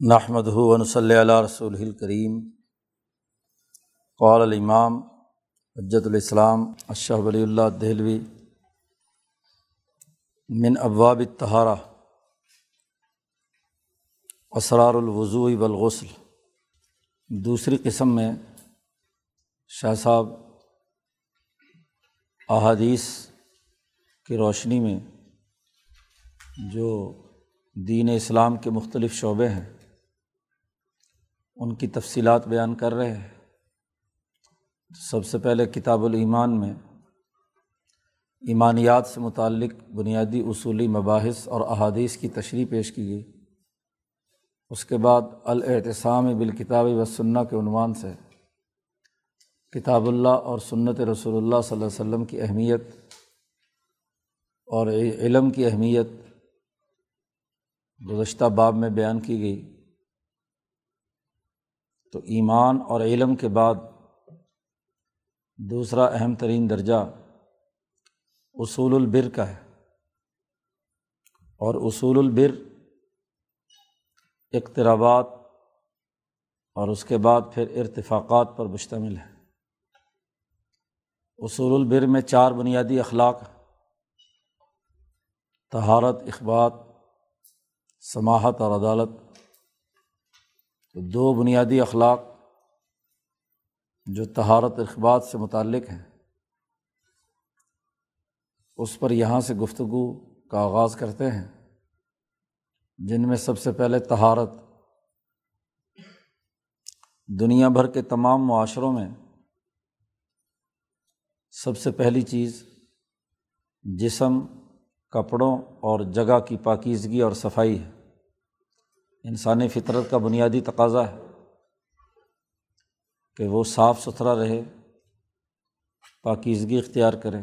نحمد ہُون صلی اللہ رسول الکریم قال الامام حجت الاسلام اشہ ولی اللہ دہلوی من ابواب تہارہ اسرار الوضوء والغسل. دوسری قسم میں شاہ صاحب احادیث کی روشنی میں جو دین اسلام کے مختلف شعبے ہیں ان کی تفصیلات بیان کر رہے ہیں۔ سب سے پہلے کتاب الایمان میں ایمانیات سے متعلق بنیادی اصولی مباحث اور احادیث کی تشریح پیش کی گئی۔ اس کے بعد الاعتصام بالکتاب و سنہ کے عنوان سے کتاب اللہ اور سنت رسول اللہ صلی اللہ علیہ وسلم کی اہمیت اور علم کی اہمیت گزشتہ باب میں بیان کی گئی۔ تو ایمان اور علم کے بعد دوسرا اہم ترین درجہ اصول البر کا ہے۔ اور اصول البر اقترابات اور اس کے بعد پھر ارتفاقات پر مشتمل ہے۔ اصول البر میں چار بنیادی اخلاق تہارت اخبات، سماحت اور عدالت۔ تو دو بنیادی اخلاق جو تہارت اخبات سے متعلق ہیں۔ اس پر یہاں سے گفتگو کا آغاز کرتے ہیں۔ جن میں سب سے پہلے تہارت دنیا بھر کے تمام معاشروں میں سب سے پہلی چیز جسم، کپڑوں اور جگہ کی پاکیزگی اور صفائی ہے۔ انسانی فطرت کا بنیادی تقاضا ہے کہ وہ صاف ستھرا رہے، پاکیزگی اختیار کرے۔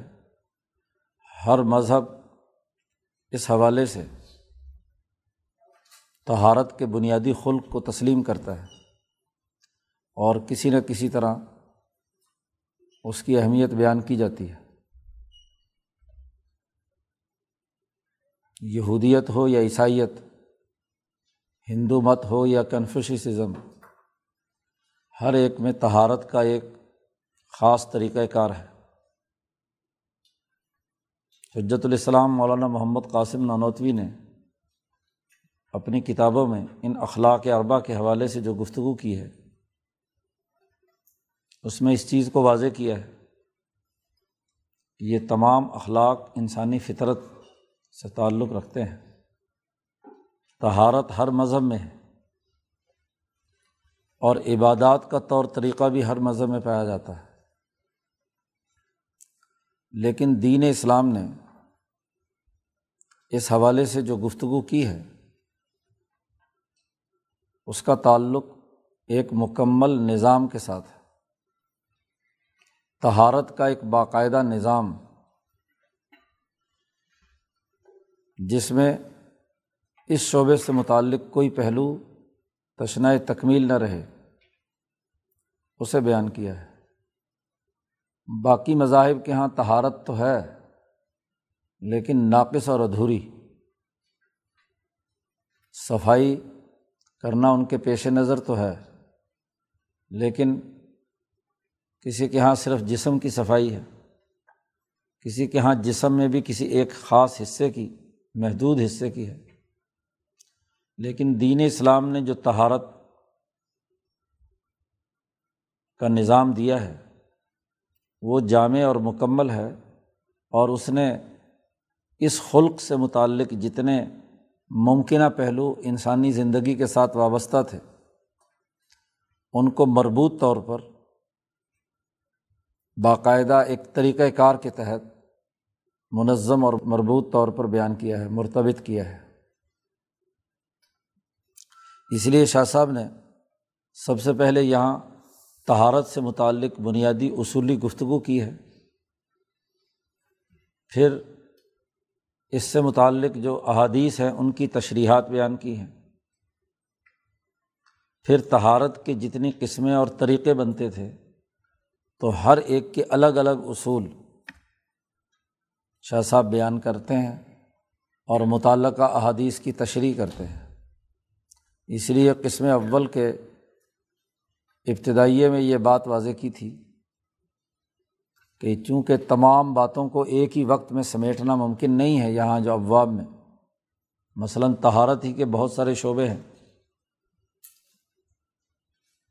ہر مذہب اس حوالے سے تہارت کے بنیادی خلق کو تسلیم کرتا ہے اور کسی نہ کسی طرح اس کی اہمیت بیان کی جاتی ہے۔ یہودیت ہو یا عیسائیت ہندو مت ہو یا کنفیوشزم ہر ایک میں تہارت کا ایک خاص طریقۂ کار ہے۔ حجت الاسلام مولانا محمد قاسم نانوتوی نے اپنی کتابوں میں ان اخلاق اربا کے حوالے سے جو گفتگو کی ہے، اس میں اس چیز کو واضح کیا ہے۔ کہ یہ تمام اخلاق انسانی فطرت سے تعلق رکھتے ہیں۔ تہارت ہر مذہب میں ہے۔ اور عبادات کا طور طریقہ بھی ہر مذہب میں پایا جاتا ہے۔ لیکن دین اسلام نے اس حوالے سے جو گفتگو کی ہے، اس کا تعلق ایک مکمل نظام کے ساتھ ہے۔ تہارت کا ایک باقاعدہ نظام، جس میں اس شعبے سے متعلق کوئی پہلو تشنۂ تکمیل نہ رہے، اسے بیان کیا ہے۔ باقی مذاہب کے یہاں تہارت تو ہے، لیکن ناقص اور ادھوری۔ صفائی کرنا ان کے پیش نظر تو ہے، لیکن کسی کے یہاں صرف جسم کی صفائی ہے، کسی کے یہاں جسم میں بھی کسی ایک خاص حصے کی، محدود حصے کی ہے۔ لیکن دین اسلام نے جو تہارت کا نظام دیا ہے، وہ جامع اور مکمل ہے اور اس نے اس خلق سے متعلق جتنے ممکنہ پہلو انسانی زندگی کے ساتھ وابستہ تھے، ان کو مربوط طور پر باقاعدہ ایک طریقۂ کار کے تحت منظم اور مربوط طور پر بیان کیا ہے، مرتبط کیا ہے۔ اس لیے شاہ صاحب نے سب سے پہلے یہاں تہارت سے متعلق بنیادی اصولی گفتگو کی ہے۔ پھر اس سے متعلق جو احادیث ہیں، ان کی تشریحات بیان کی ہیں۔ پھر تہارت کے جتنی قسمیں اور طریقے بنتے تھے، تو ہر ایک کے الگ الگ اصول شاہ صاحب بیان کرتے ہیں اور متعلقہ احادیث کی تشریح کرتے ہیں۔ اس لیے قسم اول کے ابتدائیے میں یہ بات واضح کی تھی کہ چونکہ تمام باتوں کو ایک ہی وقت میں سمیٹنا ممکن نہیں ہے یہاں جو ابواب میں، مثلاً تہارت ہی کے بہت سارے شعبے ہیں،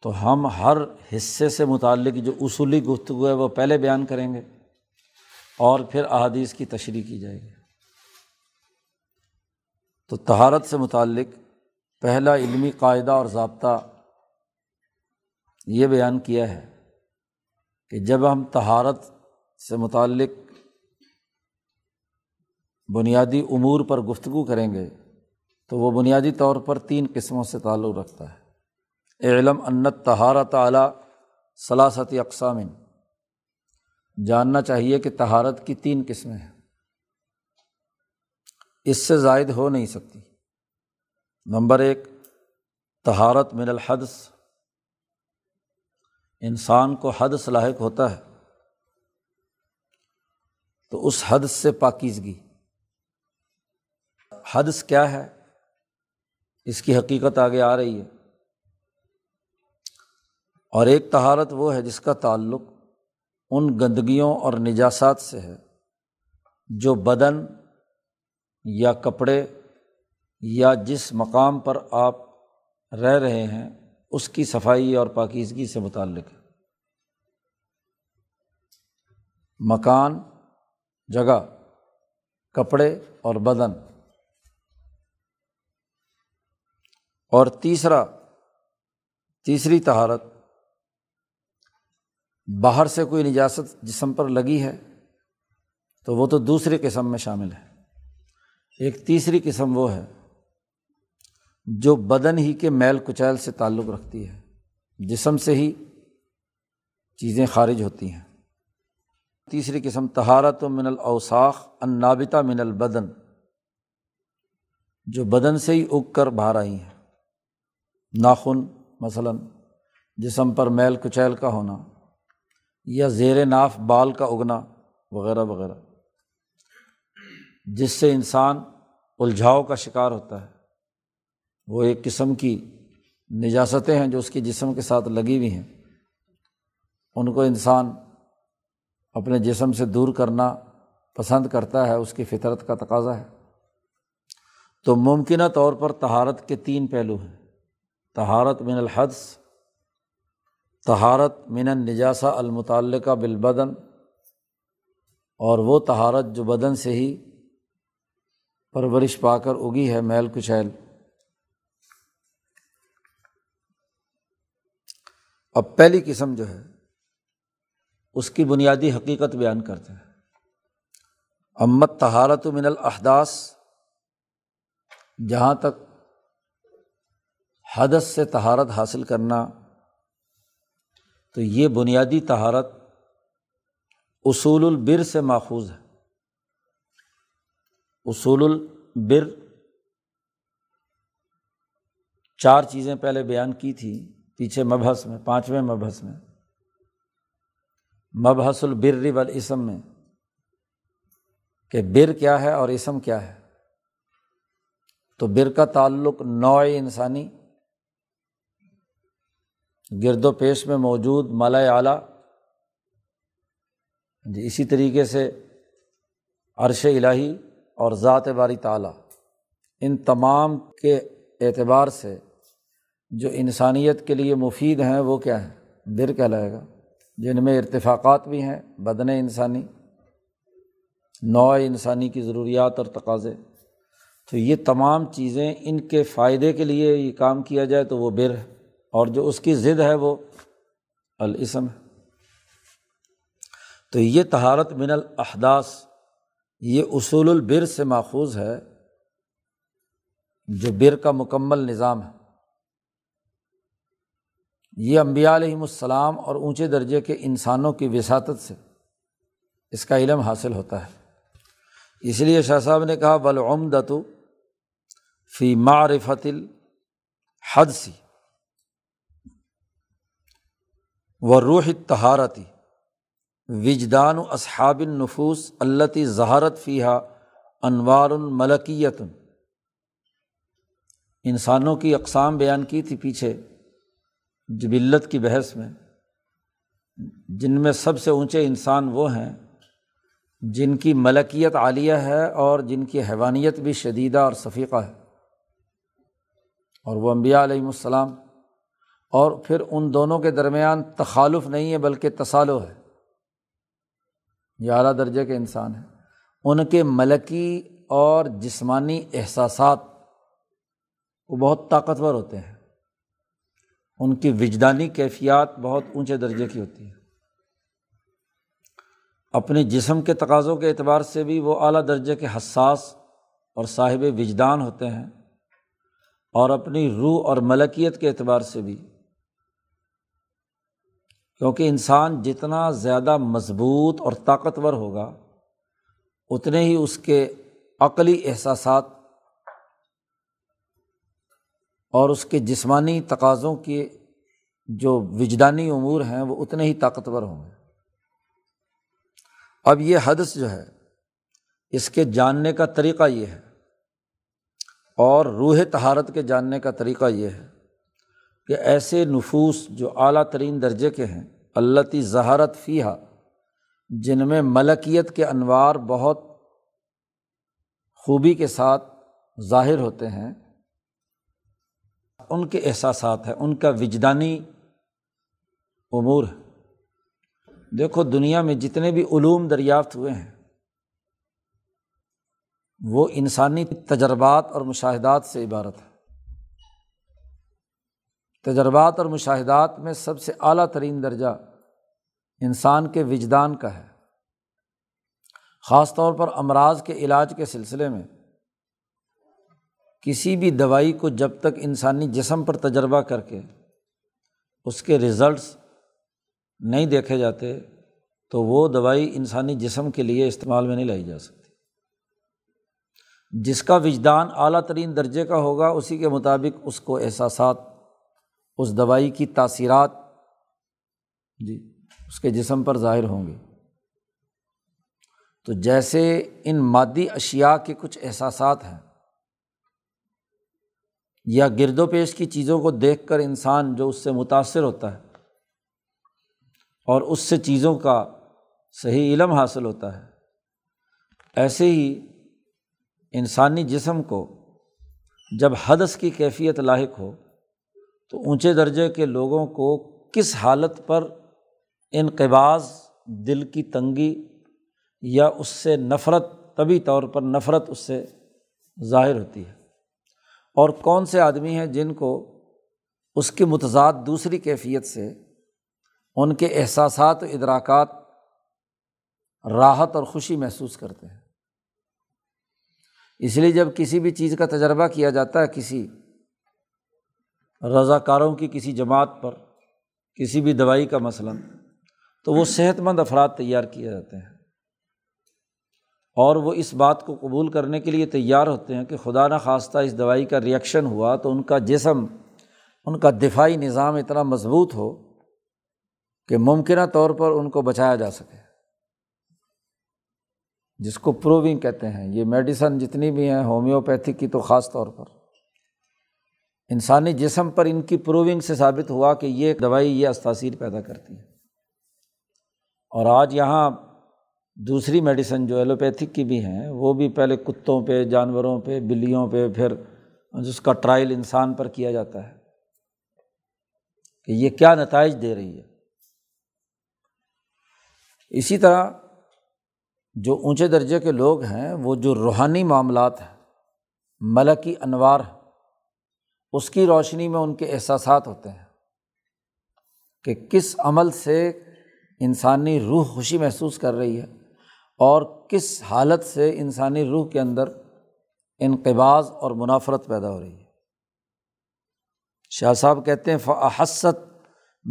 تو ہم ہر حصے سے متعلق جو اصولی گفتگو ہے وہ پہلے بیان کریں گے اور پھر احادیث کی تشریح کی جائے گی۔ تو تہارت سے متعلق پہلا علمی قاعدہ اور ضابطہ یہ بیان کیا ہے کہ جب ہم تہارت سے متعلق بنیادی امور پر گفتگو کریں گے تو وہ بنیادی طور پر تین قسموں سے تعلق رکھتا ہے۔ علم انت تہارت اعلیٰ صلاثت اقسام۔ جاننا چاہیے کہ تہارت کی تین قسمیں ہیں۔ اس سے زائد ہو نہیں سکتی۔ نمبر ایک تہارت من الحدث۔ انسان کو حد لاحق ہوتا ہے، تو اس حد سے پاکیزگی۔ حدث کیا ہے؟ اس کی حقیقت آگے آ رہی ہے۔ اور ایک تہارت وہ ہے جس کا تعلق ان گندگیوں اور نجاسات سے ہے، جو بدن یا کپڑے یا جس مقام پر آپ رہ رہے ہیں، اس کی صفائی اور پاکیزگی سے متعلق۔ ہے مکان، جگہ، کپڑے اور بدن۔ اور تیسرا، تیسری تہارت باہر سے کوئی نجاست جسم پر لگی ہے، تو وہ تو دوسری قسم میں شامل ہے۔ ایک تیسری قسم وہ ہے جو بدن ہی کے میل کچیل سے تعلق رکھتی ہے، جسم سے ہی چیزیں خارج ہوتی ہیں۔ تیسری قسم تہارت و من الاوساخ ان نابتا من البدن، جو بدن سے ہی اگ کر باہر آئی ہیں۔ ناخن، مثلاً، جسم پر میل کچیل کا ہونا یا زیر ناف بال کا اگنا، وغیرہ وغیرہ۔ جس سے انسان الجھاؤ کا شکار ہوتا ہے۔ وہ ایک قسم کی نجاستیں ہیں جو اس کے جسم کے ساتھ لگی ہوئی ہیں۔ ان کو انسان اپنے جسم سے دور کرنا پسند کرتا ہے، اس کی فطرت کا تقاضا ہے۔ تو ممکنہ طور پر تہارت کے تین پہلو ہیں۔ تہارت من الحدث تہارت من النجاسہ المتعلقہ بالبدن، اور وہ تہارت جو بدن سے ہی پرورش پا کر اگی ہے، میل کچیل۔ اب پہلی قسم جو ہے، اس کی بنیادی حقیقت بیان کرتے ہیں۔ امت تہارت من الحداث جہاں تک حدث سے تہارت حاصل کرنا، تو یہ بنیادی تہارت اصول البر سے ماخوذ ہے۔ اصول البر، چار چیزیں پہلے بیان کی تھیں۔ پیچھے مبحث میں، پانچویں مبحث میں۔ مبحث البر والاسم میں کہ بر کیا ہے اور اسم کیا ہے۔ تو بر کا تعلق نوع انسانی گرد و پیش میں موجود مالا اعلیٰ۔ جی اسی طریقے سے عرش الٰہی اور ذات باری تعلیٰ ان تمام کے اعتبار سے جو انسانیت کے لیے مفید ہیں، وہ کیا ہے در کہلائے گا۔ جن میں ارتفاقات بھی ہیں، بدن انسانی، نوع انسانی کی ضروریات اور تقاضے۔ تو یہ تمام چیزیں ان کے فائدے کے لیے یہ کام کیا جائے تو وہ بر ہے۔ اور جو اس کی ضد ہے، وہ الاسم ہے۔ تو یہ تہارت من الحداث یہ اصول البر سے ماخوذ ہے، جو بر کا مکمل نظام ہے۔ یہ امبیا علیہم السلام اور اونچے درجے کے انسانوں کی وساطت سے اس کا علم حاصل ہوتا ہے۔ اس لیے شاہ صاحب نے کہا بلعمدت فی معرفت الحد سی و روح تہارتی وجدان و اصحاب النفوس التی ظہارت فیحہ انوار الملکیت انسانوں کی اقسام بیان کی تھی پیچھے۔ جبلت کی بحث میں جن میں سب سے اونچے انسان وہ ہیں جن کی ملکیت عالیہ ہے اور جن کی حیوانیت بھی شدیدہ اور شفیقہ ہے اور وہ انبیاء علیہم السلام اور پھر ان دونوں کے درمیان تخالف نہیں ہے بلکہ تصالو ہے یہ اعلیٰ درجے کے انسان ہیں ان کے ملکی اور جسمانی احساسات وہ بہت طاقتور ہوتے ہیں ان کی وجدانی کیفیات بہت اونچے درجے کی ہوتی ہے اپنے جسم کے تقاضوں کے اعتبار سے بھی وہ اعلیٰ درجے کے حساس اور صاحب وجدان ہوتے ہیں اور اپنی روح اور ملکیت کے اعتبار سے بھی۔ کیونکہ انسان جتنا زیادہ مضبوط اور طاقتور ہوگا، اتنے ہی اس کے عقلی احساسات اور اس کے جسمانی تقاضوں کے جو وجدانی امور ہیں وہ اتنے ہی طاقتور ہوں گے۔ اب یہ حدث جو ہے، اس کے جاننے کا طریقہ یہ ہے اور روح تہارت کے جاننے کا طریقہ یہ ہے کہ ایسے نفوس جو اعلیٰ ترین درجے کے ہیں اللہ تی زہارت فیحہ جن میں ملکیت کے انوار بہت خوبی کے ساتھ ظاہر ہوتے ہیں ان کے احساسات ہیں، ان کا وجدانی امور ہے۔ دیکھو، دنیا میں جتنے بھی علوم دریافت ہوئے ہیں، وہ انسانی تجربات اور مشاہدات سے عبارت ہے تجربات اور مشاہدات میں سب سے اعلیٰ ترین درجہ انسان کے وجدان کا ہے۔ خاص طور پر امراض کے علاج کے سلسلے میں کسی بھی دوائی کو جب تک انسانی جسم پر تجربہ کر کے اس کے رزلٹس نہیں دیکھے جاتے، تو وہ دوائی انسانی جسم کے لیے استعمال میں نہیں لائی جا سکتی۔ جس کا وجدان اعلیٰ ترین درجے کا ہوگا، اسی کے مطابق اس کو احساسات، اس دوائی کی تاثیرات جی اس کے جسم پر ظاہر ہوں گے۔ تو جیسے ان مادی اشیا کے کچھ احساسات ہیں یا گرد و پیش کی چیزوں کو دیکھ کر انسان جو اس سے متاثر ہوتا ہے اور اس سے چیزوں کا صحیح علم حاصل ہوتا ہے، ایسے ہی انسانی جسم کو جب حدث کی کیفیت لاحق ہو تو اونچے درجے کے لوگوں کو کس حالت پر انقباز دل کی تنگی یا اس سے نفرت، طبی طور پر نفرت اس سے ظاہر ہوتی ہے۔ اور کون سے آدمی ہیں جن کو اس کی متضاد دوسری کیفیت سے ان کے احساسات و ادراکات راحت اور خوشی محسوس کرتے ہیں؟ اس لیے جب کسی بھی چیز کا تجربہ کیا جاتا ہے، کسی رضاکاروں کی کسی جماعت پر، کسی بھی دوائی کا مثلاً، تو وہ صحت مند افراد تیار کیے جاتے ہیں۔ اور وہ اس بات کو قبول کرنے کے لیے تیار ہوتے ہیں کہ خدا نخواستہ اس دوائی کا ریئیکشن ہوا تو ان کا جسم، ان کا دفاعی نظام اتنا مضبوط ہو کہ ممکنہ طور پر ان کو بچایا جا سکے۔ جس کو پروونگ کہتے ہیں، یہ میڈیسن جتنی بھی ہیں ہومیوپیتھک کی تو خاص طور پر۔ انسانی جسم پر ان کی پروونگ سے ثابت ہوا کہ یہ دوائی، یہ استاثیر پیدا کرتی ہے۔ اور آج یہاں دوسری میڈیسن جو ایلوپیتھک کی بھی ہیں، وہ بھی پہلے کتوں پہ، جانوروں پہ، بلیوں پہ، پھر جس کا ٹرائل انسان پر کیا جاتا ہے کہ یہ کیا نتائج دے رہی ہے۔ اسی طرح جو اونچے درجے کے لوگ ہیں، وہ جو روحانی معاملات ہیں، ملکی انوار اس کی روشنی میں ان کے احساسات ہوتے ہیں کہ کس عمل سے انسانی روح خوشی محسوس کر رہی ہے۔ اور کس حالت سے انسانی روح کے اندر انقباز اور منافرت پیدا ہو رہی ہے۔ شاہ صاحب کہتے ہیں فحست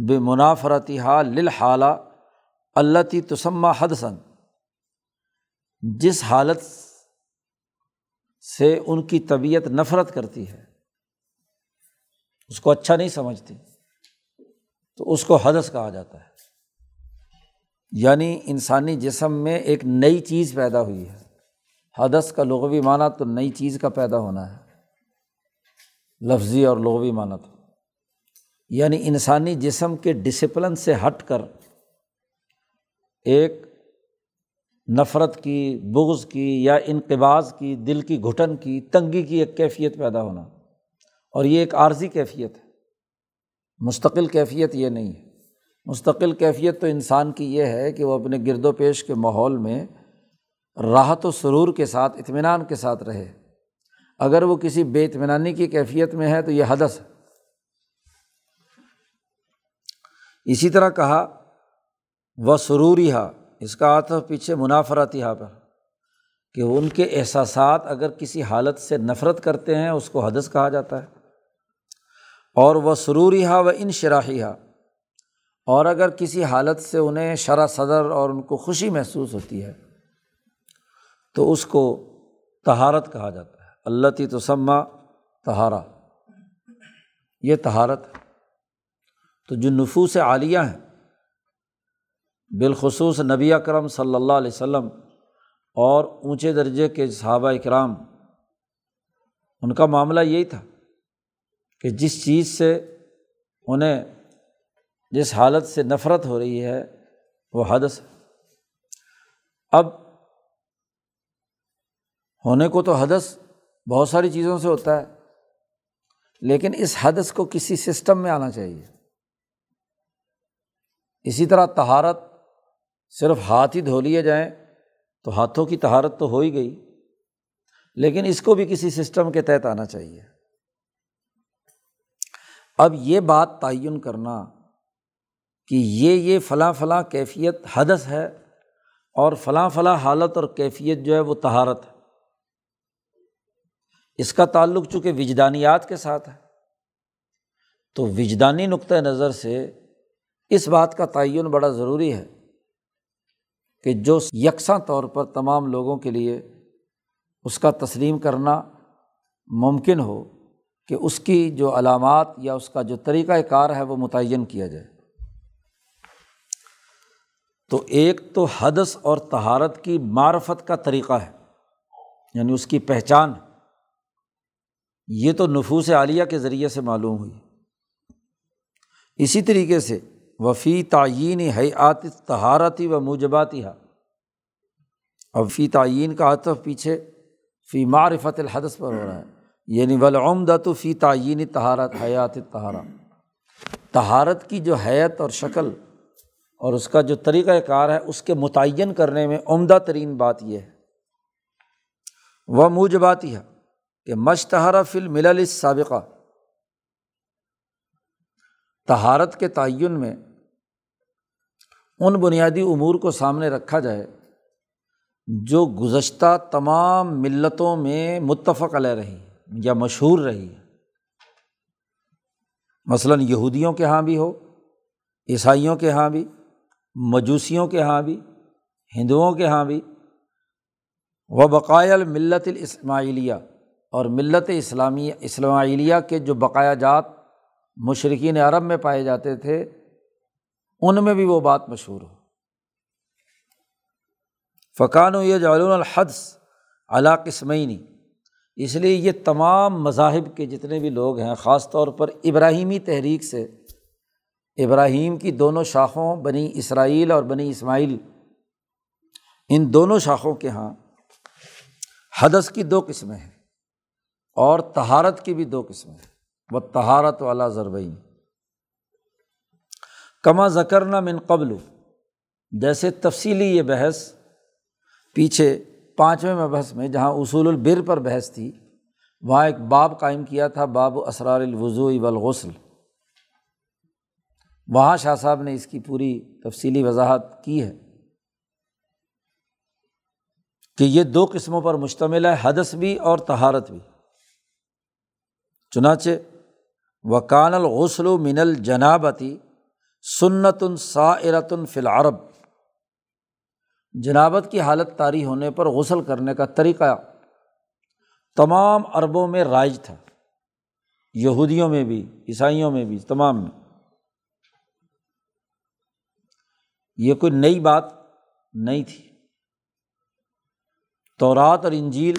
بے منافرتی ہا للحالہ اللہ تی تسمہ حدسن جس حالت سے ان کی طبیعت نفرت کرتی ہے، اس کو اچھا نہیں سمجھتی، تو اس کو حدث کہا جاتا ہے۔ یعنی انسانی جسم میں ایک نئی چیز پیدا ہوئی ہے۔ حدث کا لغوی معنیٰ تو نئی چیز کا پیدا ہونا ہے۔ لفظی اور لغوی معنی تھا یعنی انسانی جسم کے ڈسپلن سے ہٹ کر ایک نفرت کی، بغض کی یا انقباز کی، دل کی گھٹن کی، تنگی کی ایک کیفیت پیدا ہونا۔ اور یہ ایک عارضی کیفیت ہے۔ مستقل کیفیت یہ نہیں ہے۔ مستقل کیفیت تو انسان کی یہ ہے کہ وہ اپنے گرد و پیش کے ماحول میں راحت و سرور کے ساتھ، اطمینان کے ساتھ رہے۔ اگر وہ کسی بے اطمینانی کی کیفیت میں ہے تو یہ حدث۔ ہے اسی طرح کہا، وہ سروری ہا اس کا آتا پیچھے منافراتی ہا پر۔ کہ ان کے احساسات اگر کسی حالت سے نفرت کرتے ہیں، اس کو حدث کہا جاتا ہے۔ اور وہ سروری ہا و ان شراحی ہا اور اگر کسی حالت سے انہیں شرح صدر اور ان کو خوشی محسوس ہوتی ہے، تو اس کو تہارت کہا جاتا ہے۔ اللہ تی تسمہ تہارا یہ تہارت ہے۔ تو جو نفوس عالیہ ہیں، بالخصوص نبی اکرم صلی اللہ علیہ وسلم اور اونچے درجے کے صحابہ اکرام، ان کا معاملہ یہی تھا کہ جس چیز سے انہیں جس حالت سے نفرت ہو رہی ہے، وہ حدث اب ہونے کو تو حدث بہت ساری چیزوں سے ہوتا ہے، لیکن اس حدث کو کسی سسٹم میں آنا چاہیے۔ اسی طرح تہارت صرف ہاتھ ہی دھو لیے جائیں تو ہاتھوں کی تہارت تو ہو ہی گئی، لیکن اس کو بھی کسی سسٹم کے تحت آنا چاہیے۔ اب یہ بات تعین کرنا کہ یہ یہ فلاں فلاں کیفیت حدث ہے اور فلاں فلاں حالت اور کیفیت جو ہے وہ تہارت ہے۔ اس کا تعلق چونکہ وجدانیات کے ساتھ ہے۔ تو وجدانی نقطۂ نظر سے اس بات کا تعین بڑا ضروری ہے کہ جو یکساں طور پر تمام لوگوں کے لیے اس کا تسلیم کرنا ممکن ہو کہ اس کی جو علامات یا اس کا جو طریقۂ کار ہے وہ متعین کیا جائے۔ تو ایک تو حدث اور تہارت کی معرفت کا طریقہ ہے یعنی اس کی پہچان یہ تو نفوس عالیہ کے ذریعے سے معلوم ہوئی۔ اسی طریقے سے وفی تعین حیات تہارتی و موجباتی ہا اب فی تعین کا عطف پیچھے فی معرفت الحدث پر ہو رہا ہے۔ یعنی ولعمد تو فی تعین تہارت حیات تہارا تہارت کی جو حیت اور شکل اور اس کا جو طریقۂ کار ہے، اس کے متعین کرنے میں عمدہ ترین بات یہ ہے۔ وہ موجباتی ہے کہ مشتہرہ فل ملل سابقہ تہارت کے تعین میں ان بنیادی امور کو سامنے رکھا جائے جو گزشتہ تمام ملتوں میں متفق علیہ رہی یا مشہور رہی۔ ہے مثلاً یہودیوں کے یہاں بھی ہو، عیسائیوں کے یہاں بھی مجوسیوں کے یہاں بھی، ہندوؤں کے یہاں بھی۔ و بقائل ملت الاسماعیلیہ اور ملت اسلامی، اسماعیلیہ کے جو بقایا جات مشرقین عرب میں پائے جاتے تھے، ان میں بھی وہ بات مشہور ہو۔ فقان و یہ جعلون الحدس علا قسمینی اس لیے یہ تمام مذاہب کے جتنے بھی لوگ ہیں، خاص طور پر ابراہیمی تحریک سے ابراہیم کی دونوں شاخوں، بنی اسرائیل اور بنی اسماعیل، ان دونوں شاخوں کے یہاں حدث کی دو قسمیں ہیں اور تہارت کی بھی دو قسمیں ہیں۔ وہ تہارت والا ضربین۔ کما ذکر من قبل، جیسے تفصیلی یہ بحث پیچھے پانچویں مبحث میں، جہاں اصول البر پر بحث تھی، وہاں ایک باب قائم کیا تھا، باب اسرار الوضو والغسل۔ وہاں شاہ صاحب نے اس کی پوری تفصیلی وضاحت کی ہے کہ یہ دو قسموں پر مشتمل ہے، حدث بھی اور تہارت بھی۔ چنانچہ، وکان الغسل و من الجنابتی سنت الساعرۃ فی العرب۔ جنابت کی حالت طاری ہونے پر غسل کرنے کا طریقہ تمام عربوں میں رائج تھا، یہودیوں میں بھی، عیسائیوں میں بھی، تمام میں۔ یہ کوئی نئی بات نہیں تھی۔ تورات اور انجیل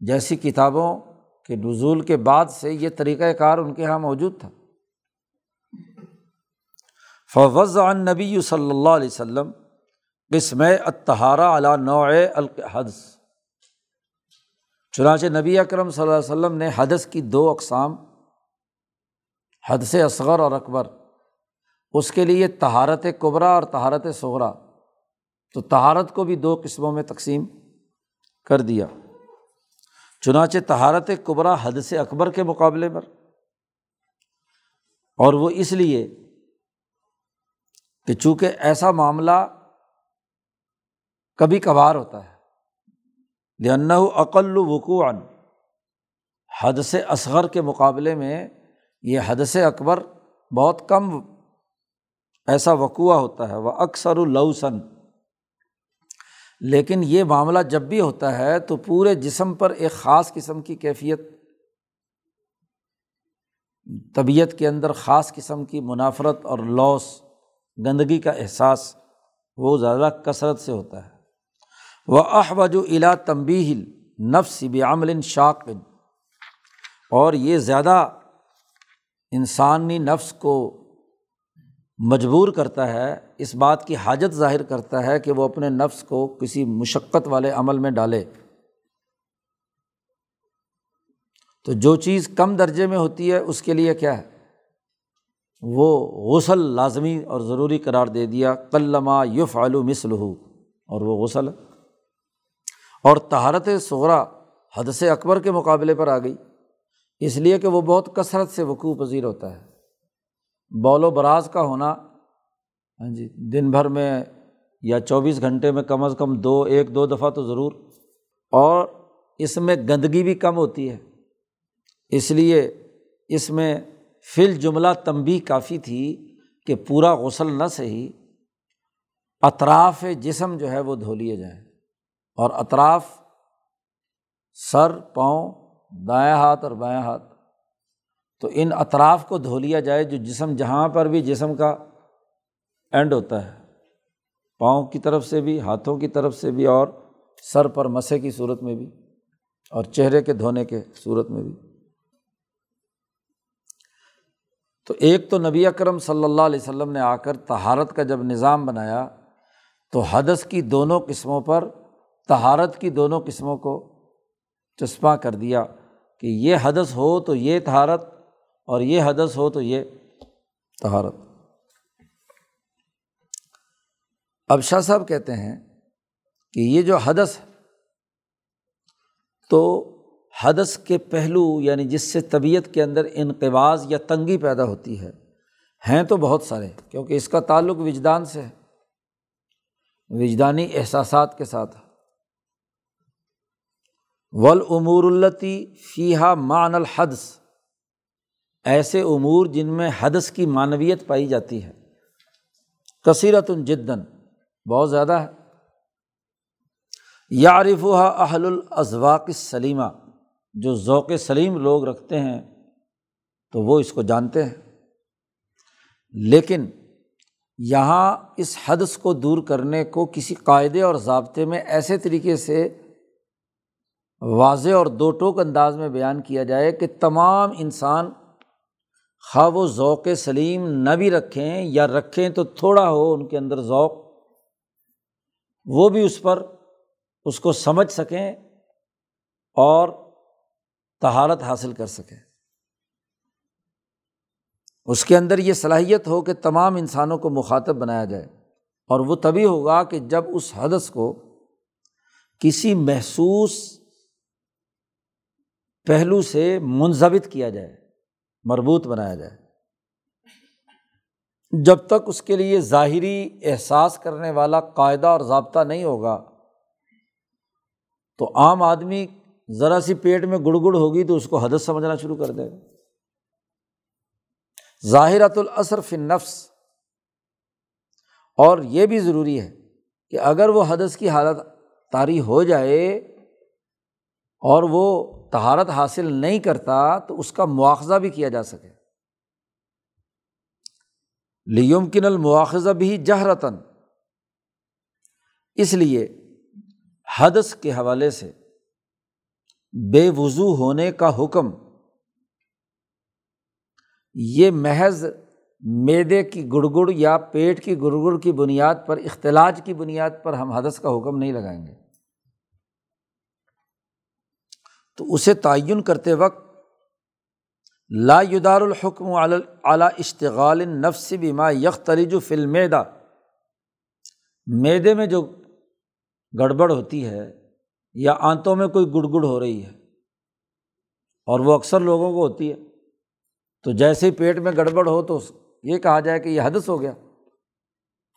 جیسی کتابوں کہ نزول کے بعد سے یہ طریقۂ کار ان کے یہاں موجود تھا۔ فوض عن نبی صلی اللہ علیہ وسلم قسم اتہارا علا نوع الحدث چنانچہ نبی اکرم صلی اللہ علیہ وسلم نے حدث کی دو اقسام حد سے اصغر اور اکبر۔ اس کے لیے تہارت قبرا اور تہارت صغرا۔ تو تہارت کو بھی دو قسموں میں تقسیم کر دیا۔ چنانچہ تہارت قبرا حد سے اکبر کے مقابلے پر۔ اور وہ اس لیے کہ چونکہ ایسا معاملہ کبھی کبھار ہوتا ہے۔ لن عقل وقوع حد سے اصغر کے مقابلے میں یہ حد سے اکبر بہت کم ایسا وقوع ہوتا ہے وہ اکثر اللوسن لیکن یہ معاملہ جب بھی ہوتا ہے تو پورے جسم پر ایک خاص قسم کی کیفیت، طبیعت کے اندر خاص قسم کی منافرت اور لاس گندگی کا احساس، وہ زیادہ کثرت سے ہوتا ہے۔ وہ احوج الا تمبی نفس بعمل شاق۔ اور یہ زیادہ انسانی نفس کو مجبور کرتا ہے، اس بات کی حاجت ظاہر کرتا ہے کہ وہ اپنے نفس کو کسی مشقت والے عمل میں ڈالے۔ تو جو چیز کم درجے میں ہوتی ہے، اس کے لیے کیا ہے؟ وہ غسل لازمی اور ضروری قرار دے دیا۔ کلما یف علو مسل اور وہ غسل۔ اور تہارت صغرا حد سے اکبر کے مقابلے پر آ گئی۔ اس لیے کہ وہ بہت کثرت سے وقوع پذیر ہوتا ہے۔ بول و براز کا ہونا ہاں جی دن بھر میں یا چوبیس گھنٹے میں کم از کم دو، ایک، دو دفعہ تو ضرور۔ اور اس میں گندگی بھی کم ہوتی ہے۔ اس لیے اس میں فل جملہ تمبی کافی تھی کہ پورا غسل نہ صحیح، اطراف جسم جو ہے وہ دھو لیے جائیں۔ اور اطراف سر، پاؤں دایاں ہاتھ اور بایاں ہاتھ۔ تو ان اطراف کو دھو لیا جائے جو جسم جہاں پر بھی جسم کا اینڈ ہوتا ہے۔ پاؤں کی طرف سے بھی، ہاتھوں کی طرف سے بھی اور سر پر مسے کی صورت میں بھی اور چہرے کے دھونے کے صورت میں بھی۔ تو ایک تو نبی اکرم صلی اللہ علیہ وسلم نے آ کر تہارت کا جب نظام بنایا تو حدث کی دونوں قسموں پر تہارت کی دونوں قسموں کو چسپاں کر دیا کہ یہ حدث ہو تو یہ تہارت اور یہ حدث ہو تو یہ تہارت اب شاہ صاحب کہتے ہیں کہ یہ جو حدث تو حدث کے پہلو یعنی جس سے طبیعت کے اندر انقباز یا تنگی پیدا ہوتی ہے، ہیں تو بہت سارے، کیونکہ اس کا تعلق وجدان سے ہے، وجدانی احساسات کے ساتھ۔ ولعمور التی فیحہ مان الحدس ایسے امور جن میں حدث کی معنویت پائی جاتی ہے۔ کثیرت جدن بہت زیادہ ہے۔ یارف اہل الازواق سلیمہ جو ذوق سلیم لوگ رکھتے ہیں، تو وہ اس کو جانتے ہیں۔ لیکن یہاں اس حدث کو دور کرنے کو کسی قاعدے اور ضابطے میں ایسے طریقے سے واضح اور دو ٹوک انداز میں بیان کیا جائے کہ تمام انسان خواہ و ذوق سلیم نہ بھی رکھیں یا رکھیں تو تھوڑا ہو ان کے اندر ذوق، وہ بھی اس پر، اس کو سمجھ سکیں اور تہارت حاصل کر سکیں۔ اس کے اندر یہ صلاحیت ہو کہ تمام انسانوں کو مخاطب بنایا جائے اور وہ تبھی ہوگا کہ جب اس حدث کو کسی محسوس پہلو سے منظمت کیا جائے۔ مربوط بنایا جائے۔ جب تک اس کے لیے ظاہری احساس کرنے والا قاعدہ اور ضابطہ نہیں ہوگا، تو عام آدمی ذرا سی پیٹ میں گڑ گڑ ہوگی تو اس کو حدث سمجھنا شروع کر دے۔ گا ظاہرۃ الاسر نفس اور یہ بھی ضروری ہے کہ اگر وہ حدث کی حالت طاری ہو جائے اور وہ تہارت حاصل نہیں کرتا تو اس کا مواخذہ بھی کیا جا سکے۔ لیمکن المواخذہ بھی جہرتاً اس لیے حدث کے حوالے سے بے وضو ہونے کا حکم، یہ محض میدے کی گڑگڑ یا پیٹ کی گڑگڑ کی بنیاد پر، اختلاج کی بنیاد پر ہم حدث کا حکم نہیں لگائیں گے۔ تو اسے تعین کرتے وقت لا یدار الحکم اعلیٰ اشتغال نفس بما یک تریج فلمیدا میدے میں جو گڑبڑ ہوتی ہے یا آنتوں میں کوئی گڑ گڑ ہو رہی ہے، اور وہ اکثر لوگوں کو ہوتی ہے، تو جیسے ہی پیٹ میں گڑبڑ ہو تو یہ کہا جائے کہ یہ حدث ہو گیا۔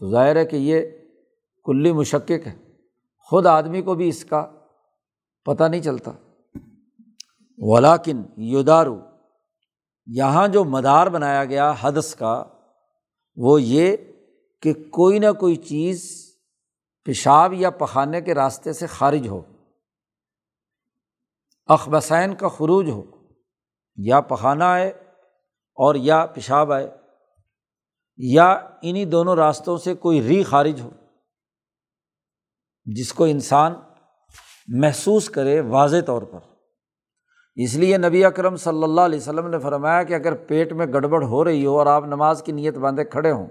تو ظاہر ہے کہ یہ کلی مشقق ہے۔ خود آدمی کو بھی اس کا پتہ نہیں چلتا۔ ولاکن یودارو یہاں جو مدار بنایا گیا حدث کا، وہ یہ کہ کوئی نہ کوئی چیز پیشاب یا پخانے کے راستے سے خارج ہو اخبسین کا خروج ہو، یا پخانہ آئے اور یا پیشاب آئے، یا انہیں دونوں راستوں سے کوئی ری خارج ہو، جس کو انسان محسوس کرے واضح طور پر۔ اس لیے نبی اکرم صلی اللہ علیہ وسلم نے فرمایا کہ اگر پیٹ میں گڑبڑ ہو رہی ہو اور آپ نماز کی نیت باندھے کھڑے ہوں،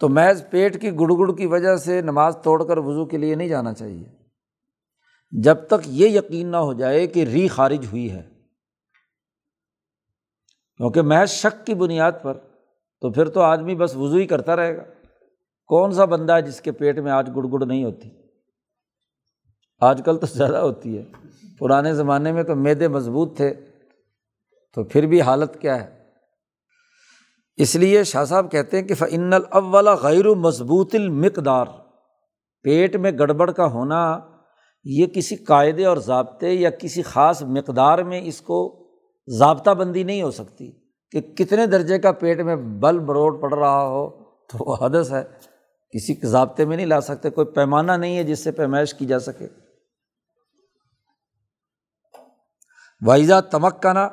تو محض پیٹ کی گڑ گڑ کی وجہ سے نماز توڑ کر وضو کے لیے نہیں جانا چاہیے۔ جب تک یہ یقین نہ ہو جائے کہ ری خارج ہوئی ہے۔ کیونکہ محض شک کی بنیاد پر تو پھر تو آدمی بس وضو ہی کرتا رہے گا۔ کون سا بندہ ہے جس کے پیٹ میں آج گڑ گڑ نہیں ہوتی؟ آج کل تو زیادہ ہوتی ہے۔ پرانے زمانے میں تو میدے مضبوط تھے، تو پھر بھی حالت کیا ہے؟ اس لیے شاہ صاحب کہتے ہیں کہ فن الاول غیر و مضبوط المقدار۔ پیٹ میں گڑبڑ کا ہونا، یہ کسی قاعدے اور ضابطے یا کسی خاص مقدار میں اس کو ضابطہ بندی نہیں ہو سکتی کہ کتنے درجے کا پیٹ میں بل بروڑ پڑ رہا ہو، تو وہ حدث ہے۔ کسی ضابطے میں نہیں لا سکتے، کوئی پیمانہ نہیں ہے جس سے پیمائش کی جا سکے۔ وائزا تمکنا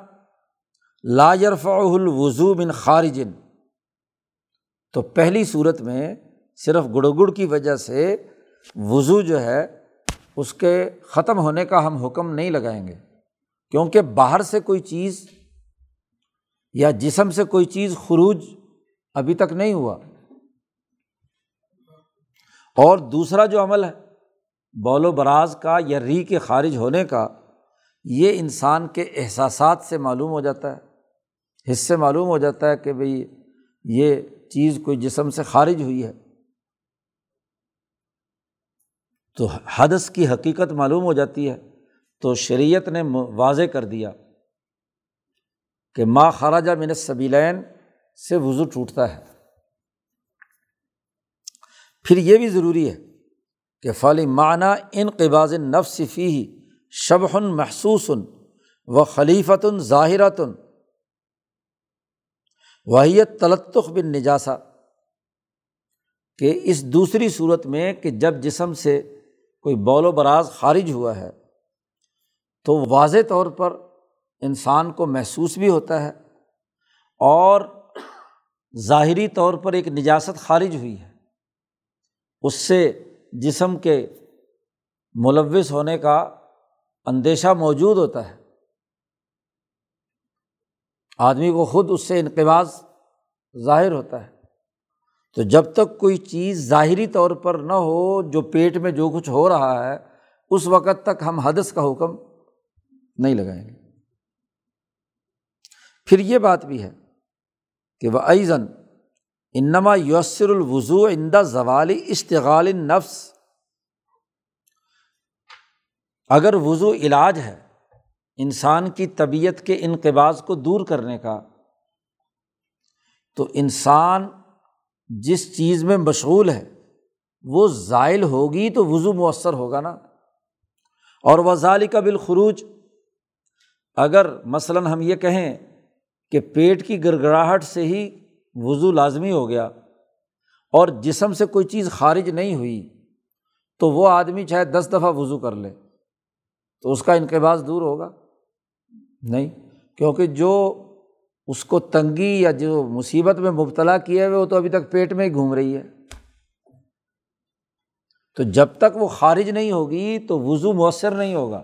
لا یرفع الوضو بن خارجن تو پہلی صورت میں صرف گڑ گڑ کی وجہ سے وضو جو ہے، اس کے ختم ہونے کا ہم حکم نہیں لگائیں گے۔ کیونکہ باہر سے کوئی چیز یا جسم سے کوئی چیز خروج ابھی تک نہیں ہوا۔ اور دوسرا جو عمل ہے، بول و براز کا یا ری کے خارج ہونے کا یہ انسان کے احساسات سے معلوم ہو جاتا ہے۔ حص سے معلوم ہو جاتا ہے کہ بھائی یہ چیز کوئی جسم سے خارج ہوئی ہے۔ تو حدث کی حقیقت معلوم ہو جاتی ہے۔ تو شریعت نے واضح کر دیا کہ ماں خراجہ من سبیلین سے وضو ٹوٹتا ہے۔ پھر یہ بھی ضروری ہے کہ فلی معنی ان قباض نفس فی شبح محسوس و خلیفت ظاہرتن وحیت تلطخ بن نجاسا کہ اس دوسری صورت میں کہ جب جسم سے کوئی بول و براز خارج ہوا ہے، تو واضح طور پر انسان کو محسوس بھی ہوتا ہے اور ظاہری طور پر ایک نجاست خارج ہوئی ہے۔ اس سے جسم کے ملوث ہونے کا اندیشہ موجود ہوتا ہے۔ آدمی کو خود اس سے انقباز ظاہر ہوتا ہے۔ تو جب تک کوئی چیز ظاہری طور پر نہ ہو، جو پیٹ میں جو کچھ ہو رہا ہے، اس وقت تک ہم حدث کا حکم نہیں لگائیں گے۔ پھر یہ بات بھی ہے کہ وہ ایزن انما یسر الوضو اندا زوالی اشتغال نفس اگر وضو علاج ہے، انسان کی طبیعت کے انقباز کو دور کرنے کا، تو انسان جس چیز میں مشغول ہے، وہ زائل ہوگی تو وضو مؤثر ہوگا نا۔ اور وہ کا بالخروج، اگر مثلاً ہم یہ کہیں کہ پیٹ کی گڑگڑاہٹ سے ہی وضو لازمی ہو گیا اور جسم سے کوئی چیز خارج نہیں ہوئی، تو وہ آدمی چاہے دس دفعہ وضو کر لے۔ تو اس کا انقباز دور ہوگا؟ نہیں، کیونکہ جو اس کو تنگی یا جو مصیبت میں مبتلا کیے ہوئے وہ تو ابھی تک پیٹ میں ہی گھوم رہی ہے۔ تو جب تک وہ خارج نہیں ہوگی، تو وضو مؤثر نہیں ہوگا۔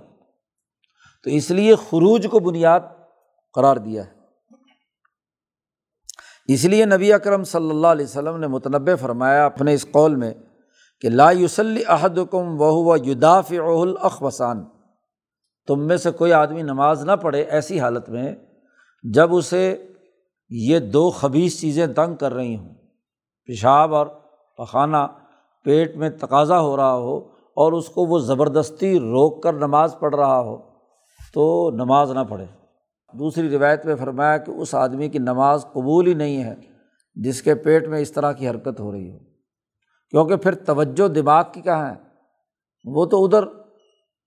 تو اس لیے خروج کو بنیاد قرار دیا ہے۔ اس لیے نبی اکرم صلی اللہ علیہ وسلم نے متنوع فرمایا اپنے اس قول میں کہ لا یوسلی عہدکم و یداف الاخوسان تم میں سے کوئی آدمی نماز نہ پڑھے ایسی حالت میں جب اسے یہ دو خبیص چیزیں تنگ کر رہی ہوں۔ پیشاب اور پخانہ پیٹ میں تقاضا ہو رہا ہو اور اس کو وہ زبردستی روک کر نماز پڑھ رہا ہو تو نماز نہ پڑھے۔ دوسری روایت میں فرمایا کہ اس آدمی کی نماز قبول ہی نہیں ہے جس کے پیٹ میں اس طرح کی حرکت ہو رہی ہو۔ کیونکہ پھر توجہ دماغ کی کہاں ہے؟ وہ تو ادھر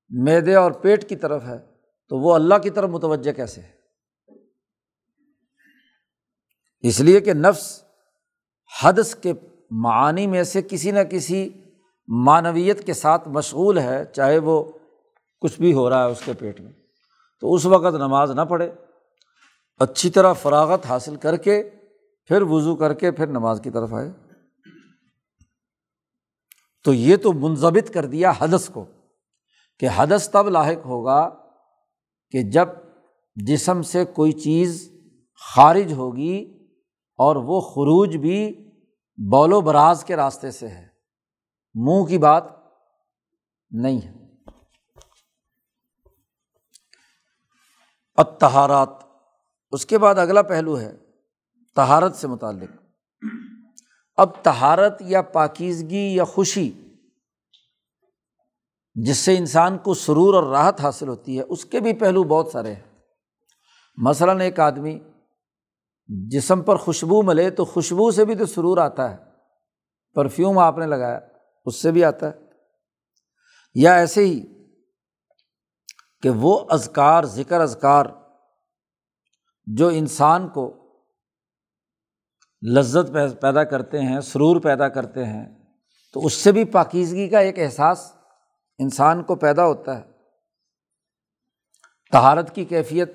میدے اور پیٹ کی طرف ہے، تو وہ اللہ کی طرف متوجہ کیسے ہے؟ اس لیے کہ نفس حدث کے معانی میں سے کسی نہ کسی معنویت کے ساتھ مشغول ہے، چاہے وہ کچھ بھی ہو رہا ہے اس کے پیٹ میں۔ تو اس وقت نماز نہ پڑھے، اچھی طرح فراغت حاصل کر کے، پھر وضو کر کے، پھر نماز کی طرف آئے۔ تو یہ تو منظمت کر دیا حدث کو۔ کہ حدث تب لاحق ہوگا کہ جب جسم سے کوئی چیز خارج ہوگی اور وہ خروج بھی بول و براز کے راستے سے ہے۔ منہ کی بات نہیں ہے۔ اب تہارات اس کے بعد اگلا پہلو ہے تہارت سے متعلق۔ اب تہارت یا پاکیزگی یا خوشی جس سے انسان کو سرور اور راحت حاصل ہوتی ہے، اس کے بھی پہلو بہت سارے ہیں۔ مثلاً ایک آدمی جسم پر خوشبو ملے تو خوشبو سے بھی تو سرور آتا ہے پرفیوم آپ نے لگایا، اس سے بھی آتا ہے۔ یا ایسے ہی کہ وہ ازکار ذکر ازکار جو انسان کو لذت پیدا کرتے ہیں، سرور پیدا کرتے ہیں، تو اس سے بھی پاکیزگی کا ایک احساس انسان کو پیدا ہوتا ہے۔ تہارت کی کیفیت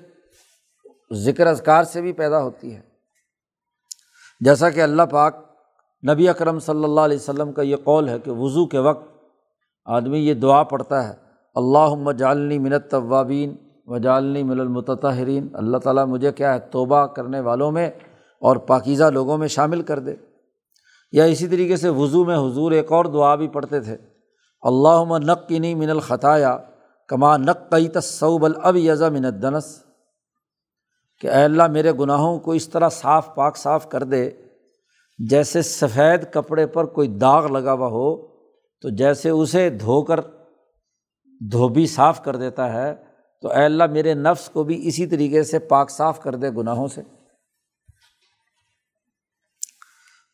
ذکر اذکار سے بھی پیدا ہوتی ہے۔ جیسا کہ اللہ پاک نبی اکرم صلی اللہ علیہ وسلم کا یہ قول ہے کہ وضو کے وقت آدمی یہ دعا پڑھتا ہے اللہ جالنی منت طوابین و جالنی من المتحرین اللہ تعالیٰ مجھے کیا ہے، توبہ کرنے والوں میں اور پاکیزہ لوگوں میں شامل کر دے۔ یا اسی طریقے سے وضو میں حضور ایک اور دعا بھی پڑھتے تھے۔ اللہ نقنی من الخطایا کما نقی تصوب الب یزا من الدنس، کہ اے اللہ میرے گناہوں کو اس طرح صاف پاک صاف کر دے، جیسے سفید کپڑے پر کوئی داغ لگا ہوا ہو، تو جیسے اسے دھو کر دھوبی صاف کر دیتا ہے، تو اے اللہ میرے نفس کو بھی اسی طریقے سے پاک صاف کر دے گناہوں سے۔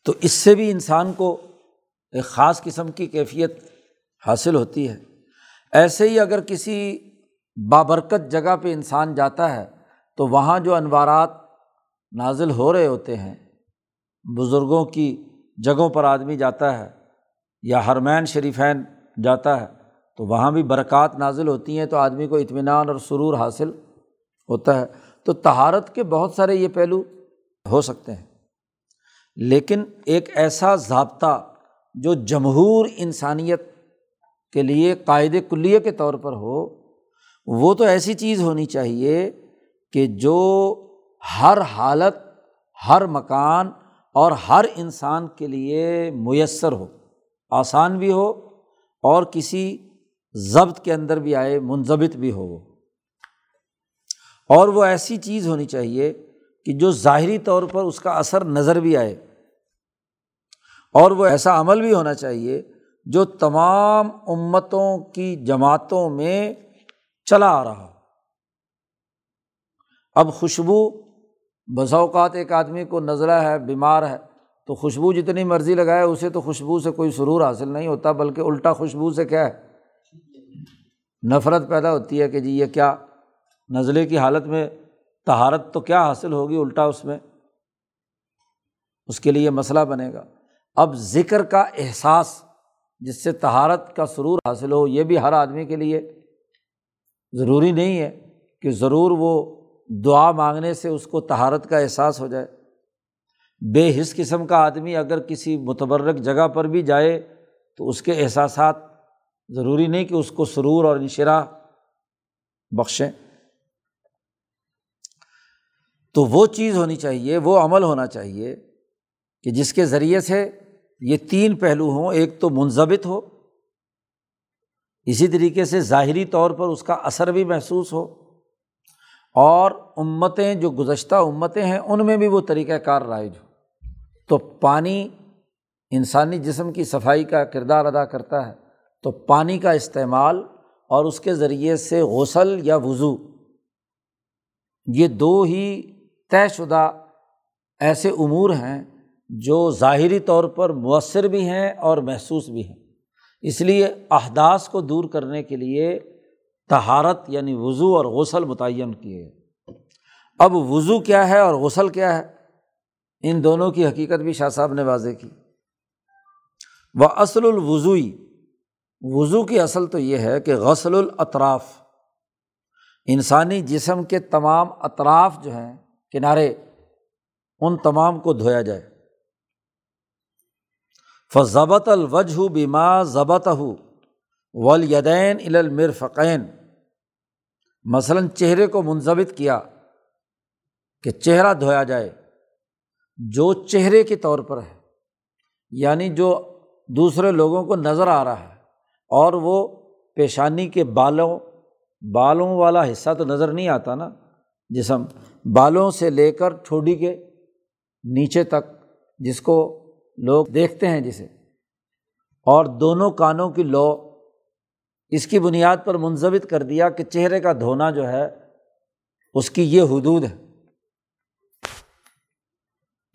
تو اس سے بھی انسان کو ایک خاص قسم کی کیفیت حاصل ہوتی ہے۔ ایسے ہی اگر کسی بابرکت جگہ پہ انسان جاتا ہے، تو وہاں جو انوارات نازل ہو رہے ہوتے ہیں، بزرگوں کی جگہوں پر آدمی جاتا ہے یا ہرمین شریفین جاتا ہے، تو وہاں بھی برکات نازل ہوتی ہیں، تو آدمی کو اطمینان اور سرور حاصل ہوتا ہے۔ تو تہارت کے بہت سارے یہ پہلو ہو سکتے ہیں۔ لیکن ایک ایسا ضابطہ جو جمہور انسانیت کے لیے قاعد کلیے کے طور پر ہو، وہ تو ایسی چیز ہونی چاہیے کہ جو ہر حالت، ہر مکان اور ہر انسان کے لیے میسر ہو، آسان بھی ہو اور کسی ضبط کے اندر بھی آئے منظمت بھی ہو۔ اور وہ ایسی چیز ہونی چاہیے کہ جو ظاہری طور پر اس کا اثر نظر بھی آئے اور وہ ایسا عمل بھی ہونا چاہیے جو تمام امتوں کی جماعتوں میں چلا آ رہا۔ ہو اب خوشبو، بسا اوقات ایک آدمی کو نظرہ ہے، بیمار ہے، تو خوشبو جتنی مرضی لگائے، اسے تو خوشبو سے کوئی سرور حاصل نہیں ہوتا، بلکہ الٹا خوشبو سے کیا ہے؟ نفرت پیدا ہوتی ہے کہ جی یہ کیا، نزلے کی حالت میں تہارت تو کیا حاصل ہوگی الٹا اس میں؟ اس کے لیے مسئلہ بنے گا۔ اب ذکر کا احساس جس سے تہارت کا سرور حاصل ہو، یہ بھی ہر آدمی کے لیے ضروری نہیں ہے کہ ضرور وہ دعا مانگنے سے اس کو تہارت کا احساس ہو جائے۔ بے حص قسم کا آدمی اگر کسی متبرک جگہ پر بھی جائے تو اس کے احساسات ضروری نہیں کہ اس کو سرور اور انشرا بخشیں۔ تو وہ چیز ہونی چاہیے، وہ عمل ہونا چاہیے کہ جس کے ذریعے سے یہ تین پہلو ہوں، ایک تو منظمت ہو، اسی طریقے سے ظاہری طور پر اس کا اثر بھی محسوس ہو، اور امتیں جو گزشتہ امتیں ہیں، ان میں بھی وہ طریقۂ کار رائج ہو۔ تو پانی انسانی جسم کی صفائی کا کردار ادا کرتا ہے، تو پانی کا استعمال اور اس کے ذریعے سے غسل یا وضو، یہ دو ہی طے شدہ ایسے امور ہیں جو ظاہری طور پر مؤثر بھی ہیں اور محسوس بھی ہیں۔ اس لیے احداث کو دور کرنے کے لیے تہارت یعنی وضو اور غسل متعین کیے۔ اب وضو کیا ہے اور غسل کیا ہے؟ ان دونوں کی حقیقت بھی شاہ صاحب نے واضح کی۔ وہ اصل الوضوئی، وضو کی اصل تو یہ ہے کہ غسل الاطراف، انسانی جسم کے تمام اطراف جو ہیں، کنارے، ان تمام کو دھویا جائے۔ فضبط الوجہ بیما ضبط ہو ولیدین المرفقین مثلاً چہرے کو منظمت کیا کہ چہرہ دھویا جائے جو چہرے کے طور پر ہے یعنی جو دوسرے لوگوں کو نظر آ رہا ہے، اور وہ پیشانی کے بالوں بالوں والا حصہ تو نظر نہیں آتا نا، جسم بالوں سے لے کر ٹھوڈی کے نیچے تک، جس کو لوگ دیکھتے ہیں جسے۔ اور دونوں کانوں کی لو اس کی بنیاد پر منظمت کر دیا کہ چہرے کا دھونا جو ہے، اس کی یہ حدود ہے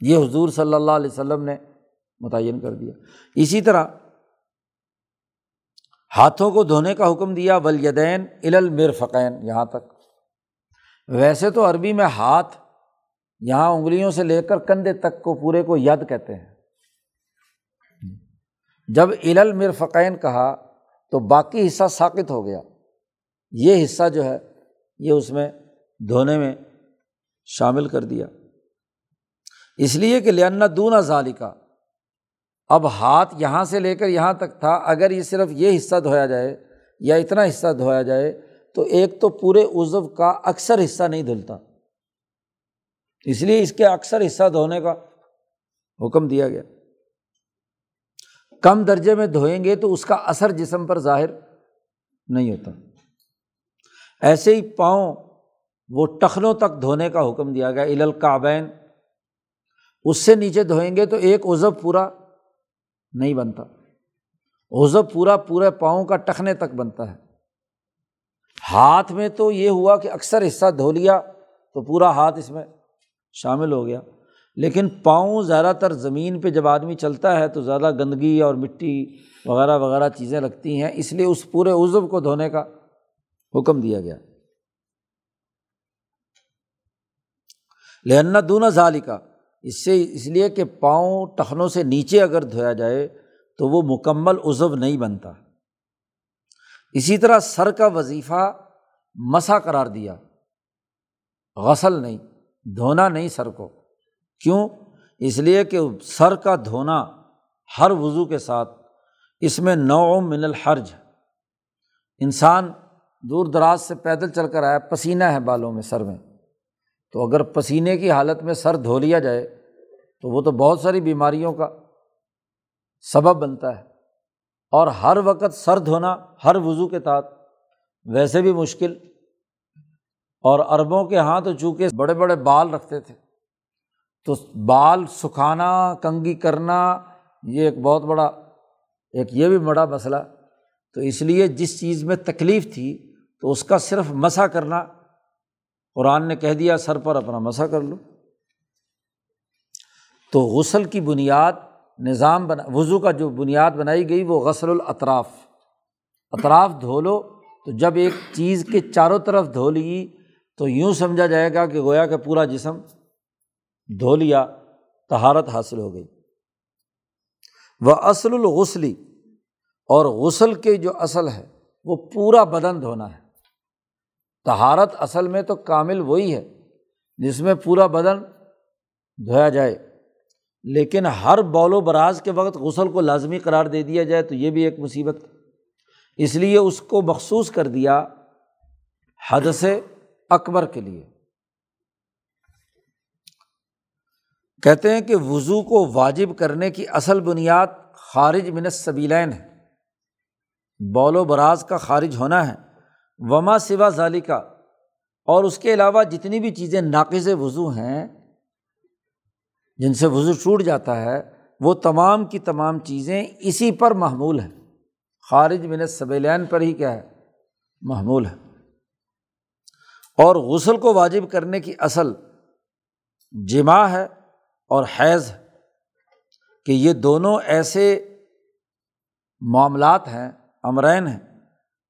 یہ حضور صلی اللہ علیہ وسلم نے متعین کر دیا۔ اسی طرح ہاتھوں کو دھونے کا حکم دیا ولیدین المرفقین یہاں تک۔ ویسے تو عربی میں ہاتھ یہاں انگلیوں سے لے کر کندھے تک کو پورے کو ید کہتے ہیں۔ جب ال المرفقین کہا تو باقی حصہ ثاقت ہو گیا۔ یہ حصہ جو ہے، یہ اس میں دھونے میں شامل کر دیا۔ اس لیے کہ لنا دون ظالقہ اب ہاتھ یہاں سے لے کر یہاں تک تھا، اگر یہ صرف یہ حصہ دھویا جائے یا اتنا حصہ دھویا جائے تو ایک تو پورے عزو کا اکثر حصہ نہیں دھلتا۔ اس لیے اس کے اکثر حصہ دھونے کا حکم دیا گیا۔ کم درجے میں دھوئیں گے تو اس کا اثر جسم پر ظاہر نہیں ہوتا۔ ایسے ہی پاؤں وہ ٹخنوں تک دھونے کا حکم دیا گیا ال القابین اس سے نیچے دھوئیں گے تو ایک عزب پورا نہیں بنتا۔ عزب پورا پورے پاؤں کا ٹخنے تک بنتا ہے۔ ہاتھ میں تو یہ ہوا کہ اکثر حصہ دھو لیا تو پورا ہاتھ اس میں شامل ہو گیا۔ لیکن پاؤں زیادہ تر زمین پہ جب آدمی چلتا ہے تو زیادہ گندگی اور مٹی وغیرہ وغیرہ چیزیں لگتی ہیں، اس لیے اس پورے عزب کو دھونے کا حکم دیا گیا۔ لہنا دونوں ظالی کا اس سے، اس لیے کہ پاؤں ٹخنوں سے نیچے اگر دھویا جائے تو وہ مکمل عزب نہیں بنتا۔ اسی طرح سر کا وظیفہ مسا قرار دیا۔ غسل نہیں، دھونا نہیں سر کو۔ کیوں؟ اس لیے کہ سر کا دھونا ہر وضو کے ساتھ، اس میں نو من الحرج۔ انسان دور دراز سے پیدل چل کر آیا، پسینہ ہے بالوں میں، سر میں۔ تو اگر پسینے کی حالت میں سر دھو لیا جائے، تو وہ تو بہت ساری بیماریوں کا سبب بنتا ہے۔ اور ہر وقت سر دھونا ہر وضو کے تحت ویسے بھی مشکل۔ اور عربوں کے یہاں تو چونکہ بڑے بڑے بال رکھتے تھے تو بال سکھانا، کنگھی کرنا، یہ ایک بہت بڑا، ایک یہ بھی بڑا مسئلہ۔ تو اس لیے جس چیز میں تکلیف تھی، تو اس کا صرف مسا کرنا۔ قرآن نے کہہ دیا، سر پر اپنا مسا کر لو۔ تو غسل کی بنیاد نظام بنا، وضو کا جو بنیاد بنائی گئی، وہ غسل الاطراف۔ اطراف دھو لو، تو جب ایک چیز کے چاروں طرف دھو لی، تو یوں سمجھا جائے گا کہ گویا کہ پورا جسم دھو لیا تہارت حاصل ہو گئی۔ وہ اصل الغسلی، اور غسل کے جو اصل ہے، وہ پورا بدن دھونا ہے۔ تہارت اصل میں تو کامل وہی ہے، جس میں پورا بدن دھویا جائے۔ لیکن ہر بول و براز کے وقت غسل کو لازمی قرار دے دیا جائے تو یہ بھی ایک مصیبت۔ اس لیے اس کو مخصوص کر دیا حد سے اکبر کے لیے۔ کہتے ہیں کہ وضو کو واجب کرنے کی اصل بنیاد خارج من سبیلین ہے۔ بول و براز کا خارج ہونا ہے۔ وما سوا ظالی کا اور اس کے علاوہ جتنی بھی چیزیں ناقص وضو ہیں، جن سے وضو ٹوٹ جاتا ہے، وہ تمام کی تمام چیزیں اسی پر محمول ہیں۔ خارج من سبیلین پر ہی کیا ہے؟ محمول ہے۔ اور غسل کو واجب کرنے کی اصل جمع ہے۔ اور حیض کہ یہ دونوں ایسے معاملات ہیں، امرین ہیں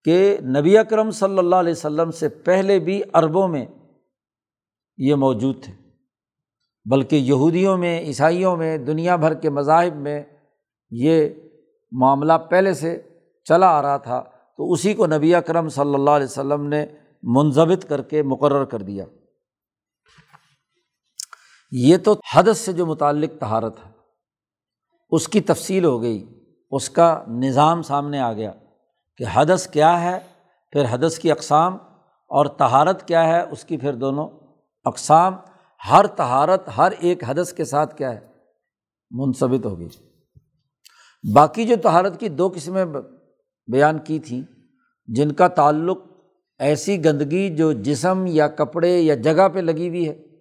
کہ نبی اکرم صلی اللہ علیہ وسلم سے پہلے بھی عربوں میں یہ موجود تھے، بلکہ یہودیوں میں، عیسائیوں میں، دنیا بھر کے مذاہب میں یہ معاملہ پہلے سے چلا آ رہا تھا۔ تو اسی کو نبی اکرم صلی اللہ علیہ وسلم نے منظم کر کے مقرر کر دیا۔ یہ تو حدث سے جو متعلق تہارت ہے۔ اس کی تفصیل ہو گئی، اس کا نظام سامنے آ گیا کہ حدث کیا ہے، پھر حدث کی اقسام اور تہارت کیا ہے، اس کی پھر دونوں اقسام۔ ہر تہارت ہر ایک حدث کے ساتھ کیا ہے منصبت ہوگی باقی جو تہارت کی دو قسمیں بیان کی تھیں، جن کا تعلق ایسی گندگی جو جسم یا کپڑے یا جگہ پہ لگی ہوئی ہے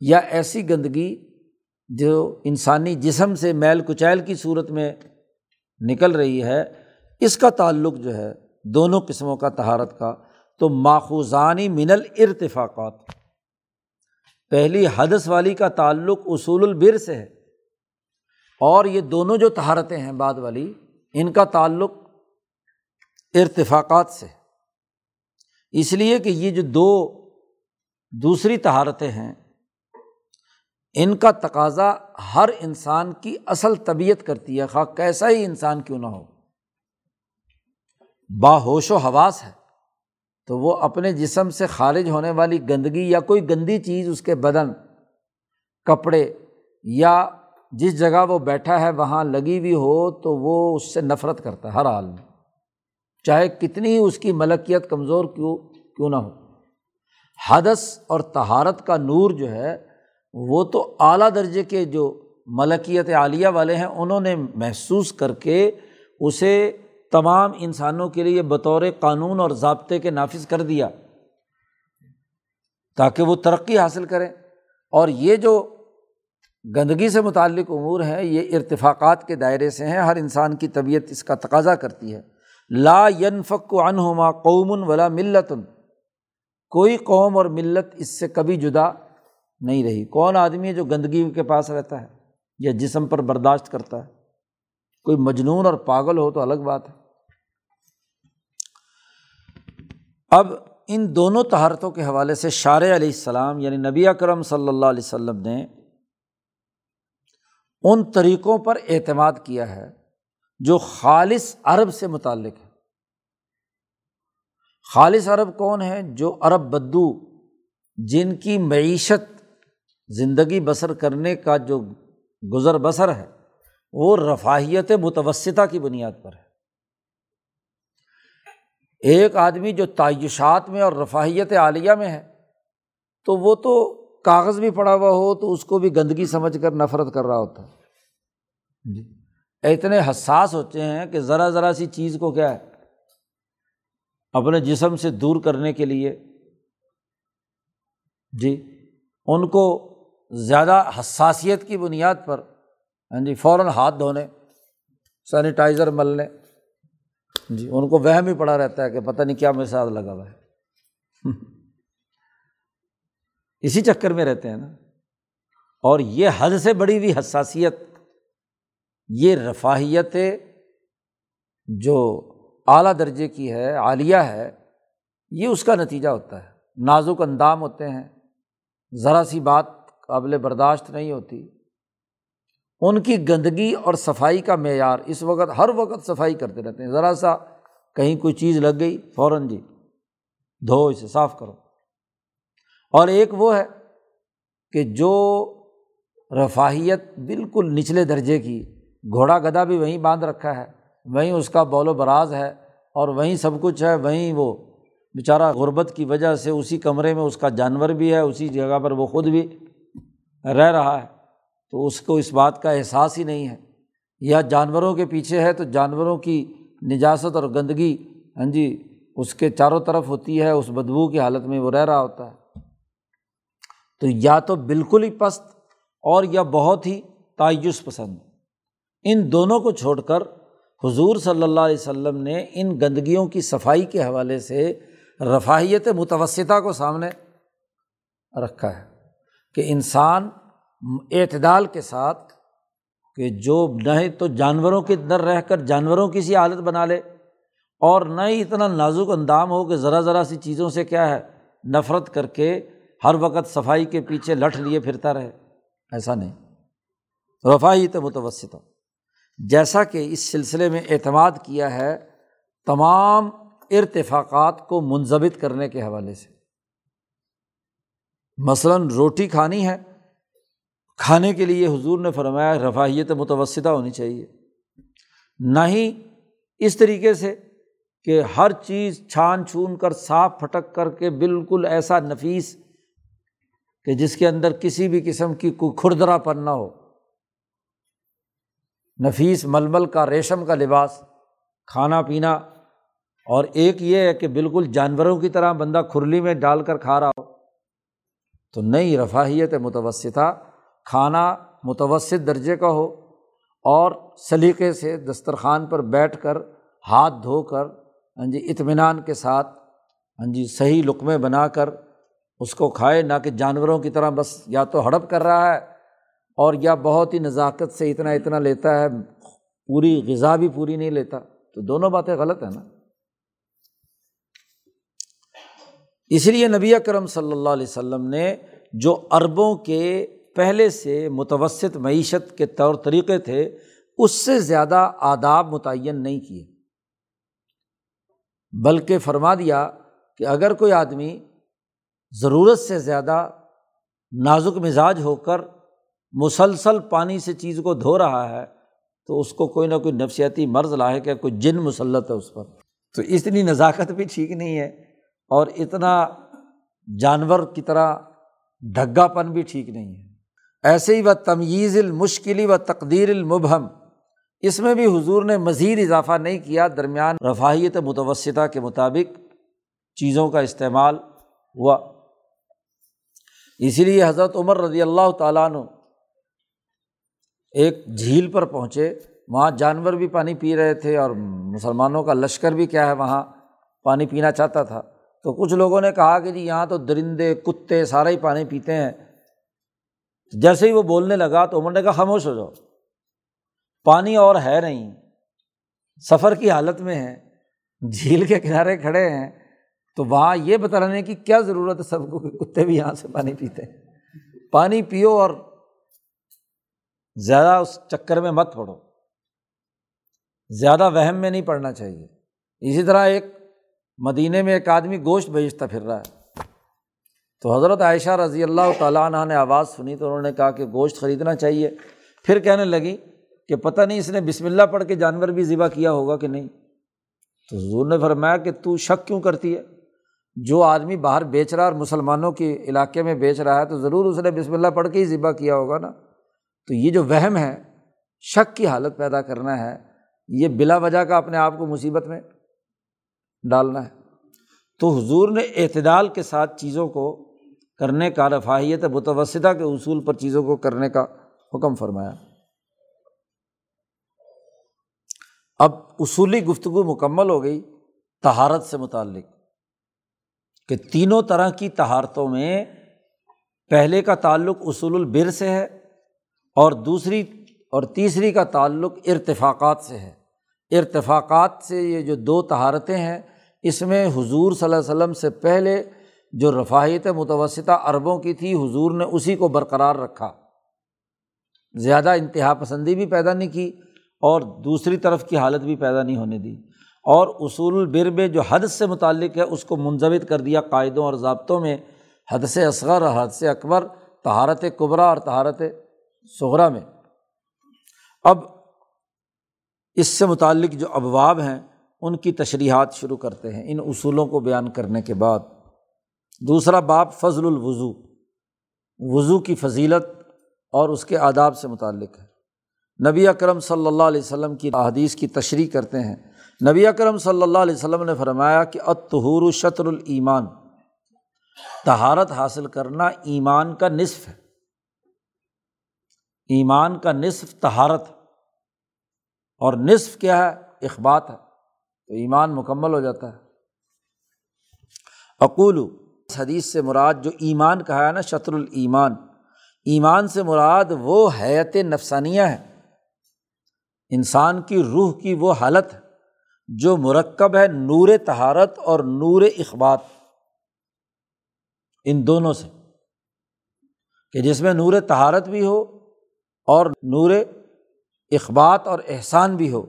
یا ایسی گندگی جو انسانی جسم سے میل کچیل کی صورت میں نکل رہی ہے، اس کا تعلق جو ہے دونوں قسموں کا تہارت کا، تو ماخوذانی من الارتفاقات۔ پہلی حدث والی کا تعلق اصول البر سے ہے۔ اور یہ دونوں جو تہارتیں ہیں بعد والی، ان کا تعلق ارتفاقات سے۔ اس لیے کہ یہ جو دو دوسری تہارتیں ہیں ان کا تقاضا ہر انسان کی اصل طبیعت کرتی ہے۔ خواہ کیسا ہی انسان کیوں نہ ہو۔ باہوش و حواس ہے۔ تو وہ اپنے جسم سے خارج ہونے والی گندگی یا کوئی گندی چیز اس کے بدن، کپڑے یا جس جگہ وہ بیٹھا ہے وہاں لگی ہوئی ہو، تو وہ اس سے نفرت کرتا ہے ہر حال میں۔ چاہے کتنی اس کی ملکیت کمزور کیوں کیوں نہ ہو۔ حدث اور تہارت کا نور جو ہے وہ تو اعلیٰ درجے کے جو ملکیت عالیہ والے ہیں، انہوں نے محسوس کر کے اسے تمام انسانوں کے لیے بطور قانون اور ضابطے کے نافذ کر دیا تاکہ وہ ترقی حاصل کریں۔ اور یہ جو گندگی سے متعلق امور ہیں، یہ ارتفاقات کے دائرے سے ہیں، ہر انسان کی طبیعت اس کا تقاضا کرتی ہے۔ لا ینفق عنہما قوم ولا ملتن، کوئی قوم اور ملت اس سے کبھی جدا نہیں رہی۔ کون آدمی ہے جو گندگی کے پاس رہتا ہے یا جسم پر برداشت کرتا ہے؟ کوئی مجنون اور پاگل ہو تو الگ بات ہے۔ اب ان دونوں تہارتوں کے حوالے سے شار علیہ السلام یعنی نبی اکرم صلی اللہ علیہ وسلم نے ان طریقوں پر اعتماد کیا ہے جو خالص عرب سے متعلق ہے۔ خالص عرب کون ہے جو عرب بدو، جن کی معیشت زندگی بسر کرنے کا جو گزر بسر ہے وہ رفاہیت متوسطہ کی بنیاد پر ہے۔ ایک آدمی جو تعیشات میں اور رفاہیت عالیہ میں ہے تو وہ تو کاغذ بھی پڑا ہوا ہو تو اس کو بھی گندگی سمجھ کر نفرت کر رہا ہوتا۔ ہے جی۔ اتنے حساس ہوتے ہیں کہ ذرا ذرا سی چیز کو کیا ہے اپنے جسم سے دور کرنے کے لیے۔ جی ان کو زیادہ حساسیت کی بنیاد پر ہاں جی فوراً ہاتھ دھونے، سینیٹائزر ملنے جی ان کو وہم ہی پڑا رہتا ہے کہ پتہ نہیں کیا میرے ساتھ لگا ہوا ہے۔ اسی چکر میں رہتے ہیں نا۔ اور یہ حد سے بڑی ہوئی حساسیت، یہ رفاہیت جو اعلیٰ درجے کی ہے، عالیہ ہے، یہ اس کا نتیجہ ہوتا ہے۔ نازک اندام ہوتے ہیں۔ ذرا سی بات قابل برداشت نہیں ہوتی۔ ان کی گندگی اور صفائی کا معیار اس وقت ہر وقت صفائی کرتے رہتے ہیں۔ ذرا سا کہیں کوئی چیز لگ گئی، فوراً جی دھو اسے، صاف کرو۔ اور ایک وہ ہے کہ جو رفاہیت بالکل نچلے درجے کی، گھوڑا گدا بھی وہیں باندھ رکھا ہے، وہیں اس کا بول و براز ہے اور وہیں سب کچھ ہے، وہیں وہ بیچارہ غربت کی وجہ سے اسی کمرے میں اس کا جانور بھی ہے، اسی جگہ پر وہ خود بھی رہ رہا ہے، تو اس کو اس بات کا احساس ہی نہیں ہے۔ یا جانوروں کے پیچھے ہے تو جانوروں کی نجاست اور گندگی ہاں جی اس کے چاروں طرف ہوتی ہے، اس بدبو کی حالت میں وہ رہ رہا ہوتا ہے۔ تو یا تو بالکل ہی پست اور یا بہت ہی تعیس پسند۔ ان دونوں کو چھوڑ کر حضور صلی اللہ علیہ وسلم نے ان گندگیوں کی صفائی کے حوالے سے رفاہیت متوسطہ کو سامنے رکھا ہے۔ کہ انسان اعتدال کے ساتھ کہ جو نہ تو جانوروں کے اندر رہ کر جانوروں کی سی حالت بنا لے اور نہ ہی اتنا نازک اندام ہو کہ ذرا ذرا سی چیزوں سے کیا ہے، نفرت کر کے ہر وقت صفائی کے پیچھے لٹ لیے پھرتا رہے۔ ایسا نہیں۔ رفاہی تو متوسط۔ جیسا کہ اس سلسلے میں اعتماد کیا ہے تمام ارتفاقات کو منظم کرنے کے حوالے سے۔ مثلاً روٹی کھانی ہے، کھانے کے لیے حضور نے فرمایا رفاہیت متوسطہ ہونی چاہیے۔ نہ ہی اس طریقے سے کہ ہر چیز چھان چھون کر صاف پھٹک کر کے بالکل ایسا نفیس کہ جس کے اندر کسی بھی قسم کی کوئی کھردرا پن نہ ہو۔ نفیس ململ کا، ریشم کا لباس، کھانا پینا، اور ایک یہ ہے کہ بالکل جانوروں کی طرح بندہ کھرلی میں ڈال کر کھا رہا ہو۔ تو نئی رفاہیت متوسطہ، کھانا متوسط درجے کا ہو اور سلیقے سے دسترخوان پر بیٹھ کر ہاتھ دھو کر ہاں جی اطمینان کے ساتھ ہاں جی صحیح لقمے بنا کر اس کو کھائے، نہ کہ جانوروں کی طرح بس یا تو ہڑپ کر رہا ہے اور یا بہت ہی نزاکت سے اتنا اتنا لیتا ہے، پوری غذا بھی پوری نہیں لیتا۔ تو دونوں باتیں غلط ہیں نا۔ اس لیے نبی اکرم صلی اللہ علیہ وسلم نے جو اربوں کے پہلے سے متوسط معیشت کے طور طریقے تھے، اس سے زیادہ آداب متعین نہیں کیے۔ بلکہ فرما دیا کہ اگر کوئی آدمی ضرورت سے زیادہ نازک مزاج ہو کر مسلسل پانی سے چیز کو دھو رہا ہے، تو اس کو کوئی نہ کوئی نفسیاتی مرض لاحق ہے، کوئی جن مسلط ہے اس پر۔ تو اتنی نزاکت بھی ٹھیک نہیں ہے۔ اور اتنا جانور کی طرح ڈھگا پن بھی ٹھیک نہیں ہے۔ ایسے ہی و تمیز المشکلی و تقدیر المبہم۔ اس میں بھی حضور نے مزید اضافہ نہیں کیا درمیان رفاہیت متوسطہ کے مطابق چیزوں کا استعمال ہوا۔ اسی لیے حضرت عمر رضی اللہ تعالیٰ عنہ ایک جھیل پر پہنچے۔ وہاں جانور بھی پانی پی رہے تھے اور مسلمانوں کا لشکر بھی کیا ہے، وہاں پانی پینا چاہتا تھا۔ تو کچھ لوگوں نے کہا کہ جی یہاں تو درندے، کتے سارے ہی پانی پیتے ہیں۔ جیسے ہی وہ بولنے لگا تو عمر نے کہا خاموش ہو جاؤ۔ پانی اور ہے نہیں۔ سفر کی حالت میں ہے جھیل کے کنارے کھڑے ہیں۔ تو وہاں یہ بتانے کی کیا ضرورت ہے سب کو کہ کتے بھی یہاں سے پانی پیتے ہیں۔ پانی پیو اور زیادہ اس چکر میں مت پڑو۔ زیادہ وہم میں نہیں پڑنا چاہیے۔ اسی طرح ایک مدینے میں ایک آدمی گوشت بیچتا پھر رہا ہے۔ تو حضرت عائشہ رضی اللہ تعالیٰ عنہ نے آواز سنی تو انہوں نے کہا کہ گوشت خریدنا چاہیے۔ پھر کہنے لگی کہ پتہ نہیں اس نے بسم اللہ پڑھ کے جانور بھی ذبح کیا ہوگا کہ نہیں۔ تو حضور نے فرمایا کہ تو شک کیوں کرتی ہے؟ جو آدمی باہر بیچ رہا اور مسلمانوں کے علاقے میں بیچ رہا ہے تو ضرور اس نے بسم اللہ پڑھ کے ہی ذبح کیا ہوگا نا۔ تو یہ جو وہم ہے، شک کی حالت پیدا کرنا ہے، یہ بلا وجہ کا اپنے آپ کو مصیبت میں ڈالنا ہے۔ تو حضور نے اعتدال کے ساتھ چیزوں کو کرنے کا، رفاہیت، متوسطہ کے اصول پر چیزوں کو کرنے کا حکم فرمایا۔ اب اصولی گفتگو مکمل ہو گئی تہارت سے متعلق کہ تینوں طرح کی تہارتوں میں پہلے کا تعلق اصول البر سے ہے اور دوسری اور تیسری کا تعلق ارتفاقات سے ہے۔ ارتفاقات سے یہ جو دو تہارتیں ہیں، اس میں حضور صلی اللہ علیہ وسلم سے پہلے جو رفاہیت متوسطہ عربوں کی تھی، حضور نے اسی کو برقرار رکھا۔ زیادہ انتہا پسندی بھی پیدا نہیں کی اور دوسری طرف کی حالت بھی پیدا نہیں ہونے دی۔ اور اصول البر میں جو حد سے متعلق ہے، اس کو منظم کر دیا قاعدوں اور ضابطوں میں۔ حد سے اصغر اور حد سے اکبر تہارت قبرا اور تہارت سغرا میں۔ اب اس سے متعلق جو ابواب ہیں، ان کی تشریحات شروع کرتے ہیں، ان اصولوں کو بیان کرنے کے بعد۔ دوسرا باپ فضل الوضو۔ وضو کی فضیلت اور اس کے آداب سے متعلق ہے۔ نبی اکرم صلی اللہ علیہ وسلم کی حدیث کی تشریح کرتے ہیں۔ نبی اکرم صلی اللہ علیہ وسلم نے فرمایا کہ اتحور شطر الایمان۔ تہارت حاصل کرنا ایمان کا نصف ہے۔ ایمان کا نصف تہارت اور نصف کیا ہے؟ اخبات ہے، تو ایمان مکمل ہو جاتا ہے۔ اقول حدیث سے مراد جو ایمان کہا ہے نا، شطر الایمان۔ ایمان سے مراد وہ حیت نفسانیہ ہے۔ انسان کی روح کی وہ حالت جو مرکب ہے نور تہارت اور نور اخبات۔ ان دونوں سے، کہ جس میں نور تہارت بھی ہو اور نور اخبات اور احسان بھی ہو۔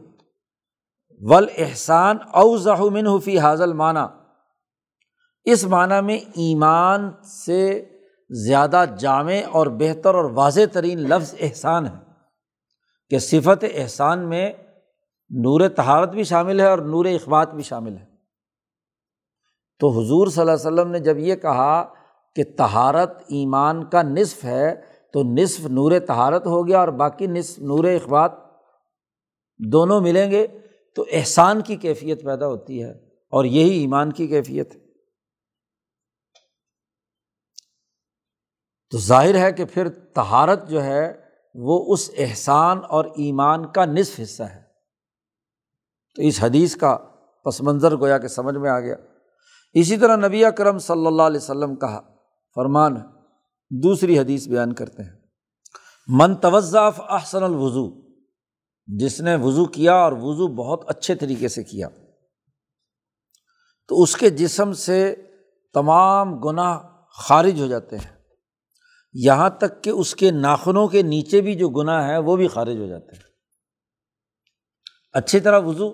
ول احسان او ظہمن حفی حاضل معنی اس معنیٰ میں ایمان سے زیادہ جامع اور بہتر اور واضح ترین لفظ احسان ہے کہ صفت احسان میں نور تہارت بھی شامل ہے اور نور اخبات بھی شامل ہے۔ تو حضور صلی اللہ علیہ وسلم نے جب یہ کہا کہ تہارت ایمان کا نصف ہے تو نصف نور تہارت ہو گیا اور باقی نصف نور اخبات دونوں ملیں گے، تو احسان کی کیفیت پیدا ہوتی ہے اور یہی ایمان کی کیفیت ہے۔ تو ظاہر ہے کہ پھر تہارت جو ہے وہ اس احسان اور ایمان کا نصف حصہ ہے۔ تو اس حدیث کا پس منظر گویا کہ سمجھ میں آ گیا۔ اسی طرح نبی کرم صلی اللہ علیہ وسلم کا فرمان دوسری حدیث بیان کرتے ہیں۔ من توضاف احسن الوضو، جس نے وضو کیا اور وضو بہت اچھے طریقے سے کیا۔ تو اس کے جسم سے تمام گناہ خارج ہو جاتے ہیں۔ یہاں تک کہ اس کے ناخنوں کے نیچے بھی جو گناہ ہے وہ بھی خارج ہو جاتے ہیں۔ اچھی طرح وضو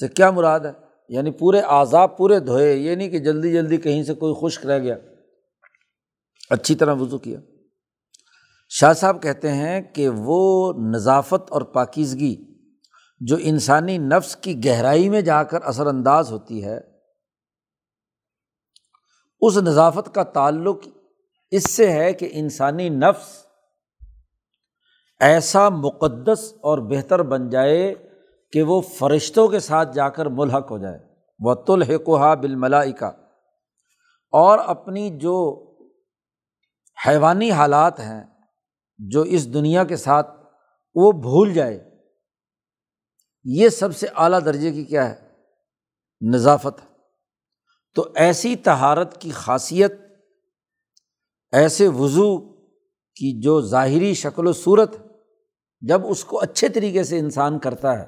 سے کیا مراد ہے؟ یعنی پورے آزاب پورے دھوئے، یہ نہیں کہ جلدی جلدی کہیں سے کوئی خشک رہ گیا۔ اچھی طرح وضو کیا۔ شاہ صاحب کہتے ہیں کہ وہ نظافت اور پاکیزگی جو انسانی نفس کی گہرائی میں جا کر اثر انداز ہوتی ہے، اس نظافت کا تعلق اس سے ہے کہ انسانی نفس ایسا مقدس اور بہتر بن جائے کہ وہ فرشتوں کے ساتھ جا کر ملحق ہو جائے۔ وہ تلحقہ بالملائی کا اور اپنی جو حیوانی حالات ہیں جو اس دنیا کے ساتھ وہ بھول جائے۔ یہ سب سے اعلیٰ درجے کی کیا ہے؟ نظافت۔ تو ایسی تہارت کی خاصیت، ایسے وضو کی جو ظاہری شکل و صورت جب اس کو اچھے طریقے سے انسان کرتا ہے،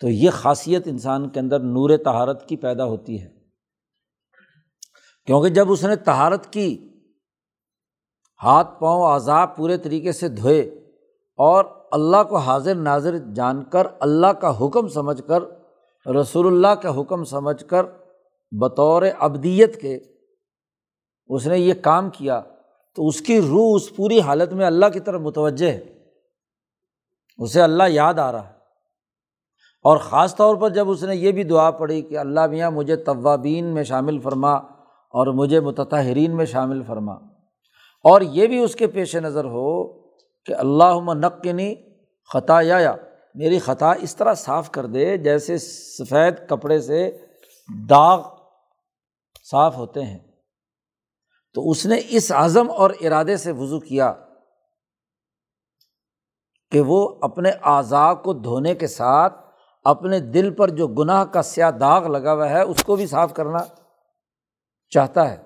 تو یہ خاصیت انسان کے اندر نور تہارت کی پیدا ہوتی ہے۔ کیونکہ جب اس نے تہارت کی ہاتھ پاؤں آزاب پورے طریقے سے دھوئے اور اللہ کو حاضر ناظر جان کر اللہ کا حکم سمجھ کر، رسول اللہ کا حکم سمجھ کر بطور ابدیت کے اس نے یہ کام کیا، تو اس کی روح اس پوری حالت میں اللہ کی طرف متوجہ ہے۔ اسے اللہ یاد آ رہا ہے۔ اور خاص طور پر جب اس نے یہ بھی دعا پڑھی کہ اللہ میاں مجھے طوابین میں شامل فرما اور مجھے متحرین میں شامل فرما۔ اور یہ بھی اس کے پیش نظر ہو کہ اللہ نقنی خطا یا میری خطا اس طرح صاف کر دے جیسے سفید کپڑے سے داغ صاف ہوتے ہیں۔ تو اس نے اس عزم اور ارادے سے وضو کیا کہ وہ اپنے اعضاء کو دھونے کے ساتھ اپنے دل پر جو گناہ کا سیاہ داغ لگا ہوا ہے اس کو بھی صاف کرنا چاہتا ہے۔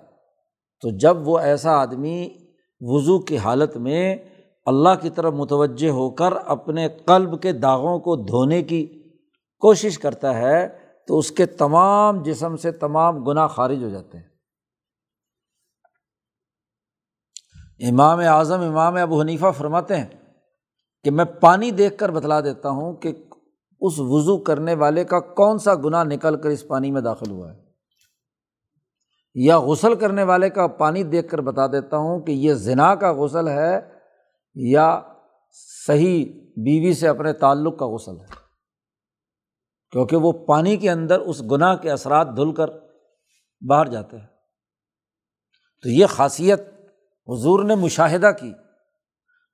تو جب وہ ایسا آدمی وضو کی حالت میں اللہ کی طرف متوجہ ہو کر اپنے قلب کے داغوں کو دھونے کی کوشش کرتا ہے تو اس کے تمام جسم سے تمام گناہ خارج ہو جاتے ہیں۔ امام اعظم، امام ابو حنیفہ فرماتے ہیں کہ میں پانی دیکھ کر بتلا دیتا ہوں کہ اس وضو کرنے والے کا کون سا گناہ نکل کر اس پانی میں داخل ہوا ہے۔ یا غسل کرنے والے کا پانی دیکھ کر بتا دیتا ہوں کہ یہ زنا کا غسل ہے یا صحیح بیوی سے اپنے تعلق کا غسل ہے۔ کیونکہ وہ پانی کے اندر اس گناہ کے اثرات دھل کر باہر جاتے ہیں۔ تو یہ خاصیت حضور نے مشاہدہ کی۔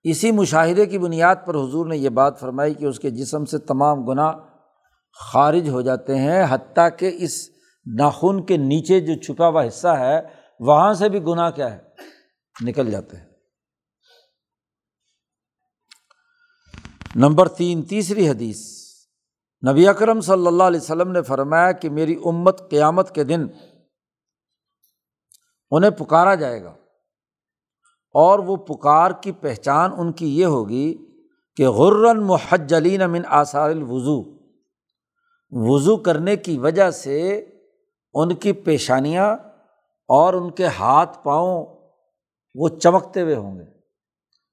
اسی مشاہدے کی بنیاد پر حضور نے یہ بات فرمائی کہ اس کے جسم سے تمام گناہ خارج ہو جاتے ہیں، حتیٰ کہ اس ناخن کے نیچے جو چھپا ہوا حصہ ہے، وہاں سے بھی گناہ کیا ہے؟ نکل جاتے ہیں۔ نمبر تین، تیسری حدیث۔ نبی اکرم صلی اللہ علیہ وسلم نے فرمایا کہ میری امت قیامت کے دن انہیں پکارا جائے گا۔ اور وہ پکار کی پہچان ان کی یہ ہوگی کہ غرن محجلین من آثار الوضو۔ وضو کرنے کی وجہ سے ان کی پیشانیاں اور ان کے ہاتھ پاؤں وہ چمکتے ہوئے ہوں گے۔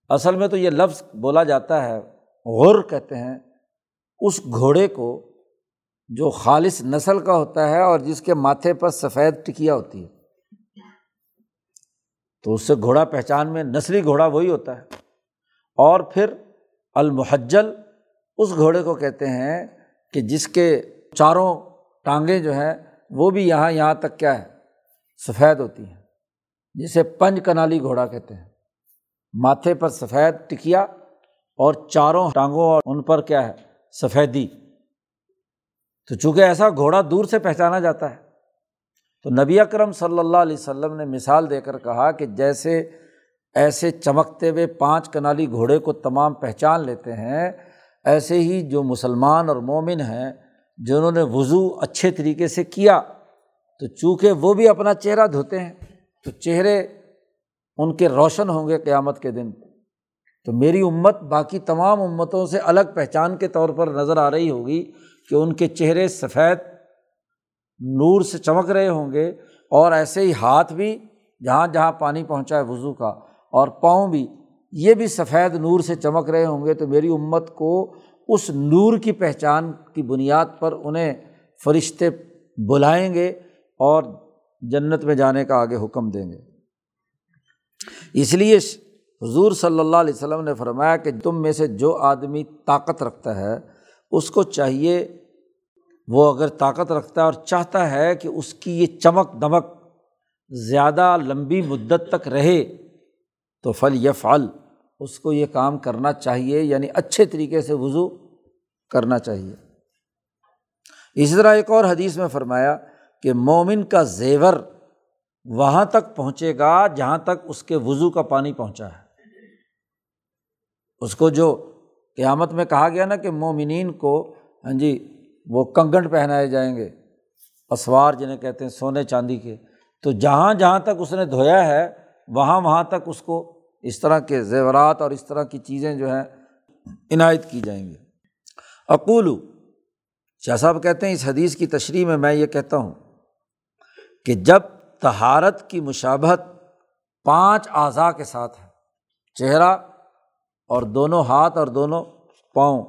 اصل میں تو یہ لفظ بولا جاتا ہے، غر کہتے ہیں۔ اس گھوڑے کو جو خالص نسل کا ہوتا ہے اور جس کے ماتھے پر سفید ٹکیا ہوتی ہے تو اس سے گھوڑا پہچان میں نسلی گھوڑا وہی ہوتا ہے۔ اور پھر المحجل اس گھوڑے کو کہتے ہیں کہ جس کے چاروں ٹانگیں جو ہیں وہ بھی یہاں یہاں تک کیا ہے؟ سفید ہوتی ہیں۔ جسے پنج کنالی گھوڑا کہتے ہیں۔ ماتھے پر سفید ٹکیا اور چاروں ٹانگوں اور ان پر کیا ہے؟ سفیدی۔ تو چونکہ ایسا گھوڑا دور سے پہچانا جاتا ہے، تو نبی اکرم صلی اللہ علیہ وسلم نے مثال دے کر کہا کہ جیسے ایسے چمکتے ہوئے پانچ کنالی گھوڑے کو تمام پہچان لیتے ہیں، ایسے ہی جو مسلمان اور مومن ہیں جنہوں نے وضو اچھے طریقے سے کیا، تو چونکہ وہ بھی اپنا چہرہ دھوتے ہیں، تو چہرے ان کے روشن ہوں گے قیامت کے دن۔ تو میری امت باقی تمام امتوں سے الگ پہچان کے طور پر نظر آ رہی ہوگی کہ ان کے چہرے سفید نور سے چمک رہے ہوں گے اور ایسے ہی ہاتھ بھی جہاں جہاں پانی پہنچا ہے وضو کا اور پاؤں بھی، یہ بھی سفید نور سے چمک رہے ہوں گے۔ تو میری امت کو اس نور کی پہچان کی بنیاد پر انہیں فرشتے بلائیں گے اور جنت میں جانے کا آگے حکم دیں گے۔ اس لیے حضور صلی اللہ علیہ وسلم نے فرمایا کہ تم میں سے جو آدمی طاقت رکھتا ہے، اس کو چاہیے، وہ اگر طاقت رکھتا ہے اور چاہتا ہے کہ اس کی یہ چمک دمک زیادہ لمبی مدت تک رہے، تو پھل یا پھل اس کو یہ کام کرنا چاہیے یعنی اچھے طریقے سے وضو کرنا چاہیے۔ اسی طرح ایک اور حدیث میں فرمایا کہ مومن کا زیور وہاں تک پہنچے گا جہاں تک اس کے وضو کا پانی پہنچا ہے۔ اس کو جو قیامت میں کہا گیا نا کہ مومنین کو ہاں جی وہ کنگن پہنائے جائیں گے، اسوار جنہیں کہتے ہیں، سونے چاندی کے۔ تو جہاں جہاں تک اس نے دھویا ہے، وہاں وہاں تک اس کو اس طرح کے زیورات اور اس طرح کی چیزیں جو ہیں عنایت کی جائیں گی۔ اقولو شاہ صاحب کہتے ہیں اس حدیث کی تشریح میں میں یہ کہتا ہوں کہ جب تہارت کی مشابت پانچ اعضاء کے ساتھ ہے، چہرہ اور دونوں ہاتھ اور دونوں پاؤں،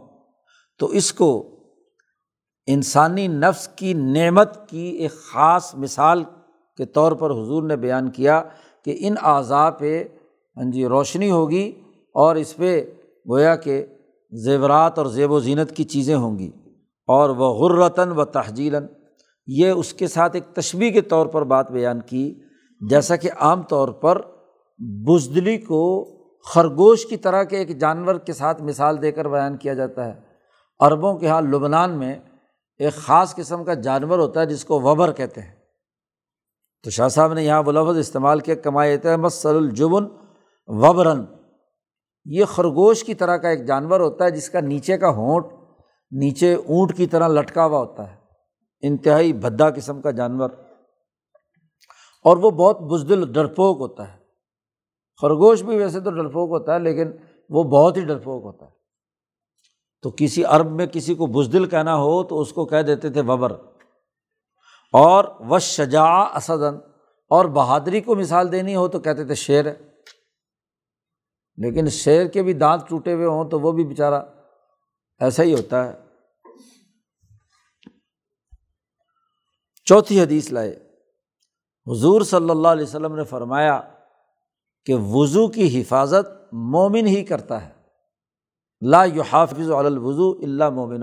تو اس کو انسانی نفس کی نعمت کی ایک خاص مثال کے طور پر حضور نے بیان کیا کہ ان اعضاء پہ ہاں جی روشنی ہوگی اور اس پہ گویا کہ زیورات اور زیب و زینت کی چیزیں ہوں گی اور وہ غرتاً و تحجیلاً، یہ اس کے ساتھ ایک تشبیح کے طور پر بات بیان کی، جیسا کہ عام طور پر بزدلی کو خرگوش کی طرح کے ایک جانور کے ساتھ مثال دے کر بیان کیا جاتا ہے۔ عربوں کے یہاں لبنان میں ایک خاص قسم کا جانور ہوتا ہے جس کو وبر کہتے ہیں۔ تو شاہ صاحب نے یہاں وہ لفظ استعمال کیا کمائے مسل الجبن وبرن۔ یہ خرگوش کی طرح کا ایک جانور ہوتا ہے جس کا نیچے کا ہونٹ نیچے اونٹ کی طرح لٹکا ہوا ہوتا ہے۔ انتہائی بھدا قسم کا جانور۔ اور وہ بہت بزدل، ڈرپوک ہوتا ہے۔ خرگوش بھی ویسے تو ڈرپوک ہوتا ہے، لیکن وہ بہت ہی ڈرپوک ہوتا ہے۔ تو کسی عرب میں کسی کو بزدل کہنا ہو تو اس کو کہہ دیتے تھے وبر۔ اور و شجا اسدن اور بہادری کو مثال دینی ہو تو کہتے تھے شیر۔ ہے لیکن شیر کے بھی دانت ٹوٹے ہوئے ہوں تو وہ بھی بیچارہ ایسا ہی ہوتا ہے۔ چوتھی حدیث لائے۔ حضور صلی اللہ علیہ وسلم نے فرمایا کہ وضو کی حفاظت مومن ہی کرتا ہے۔ لا یو حافظ الوضو اللہ مومن۔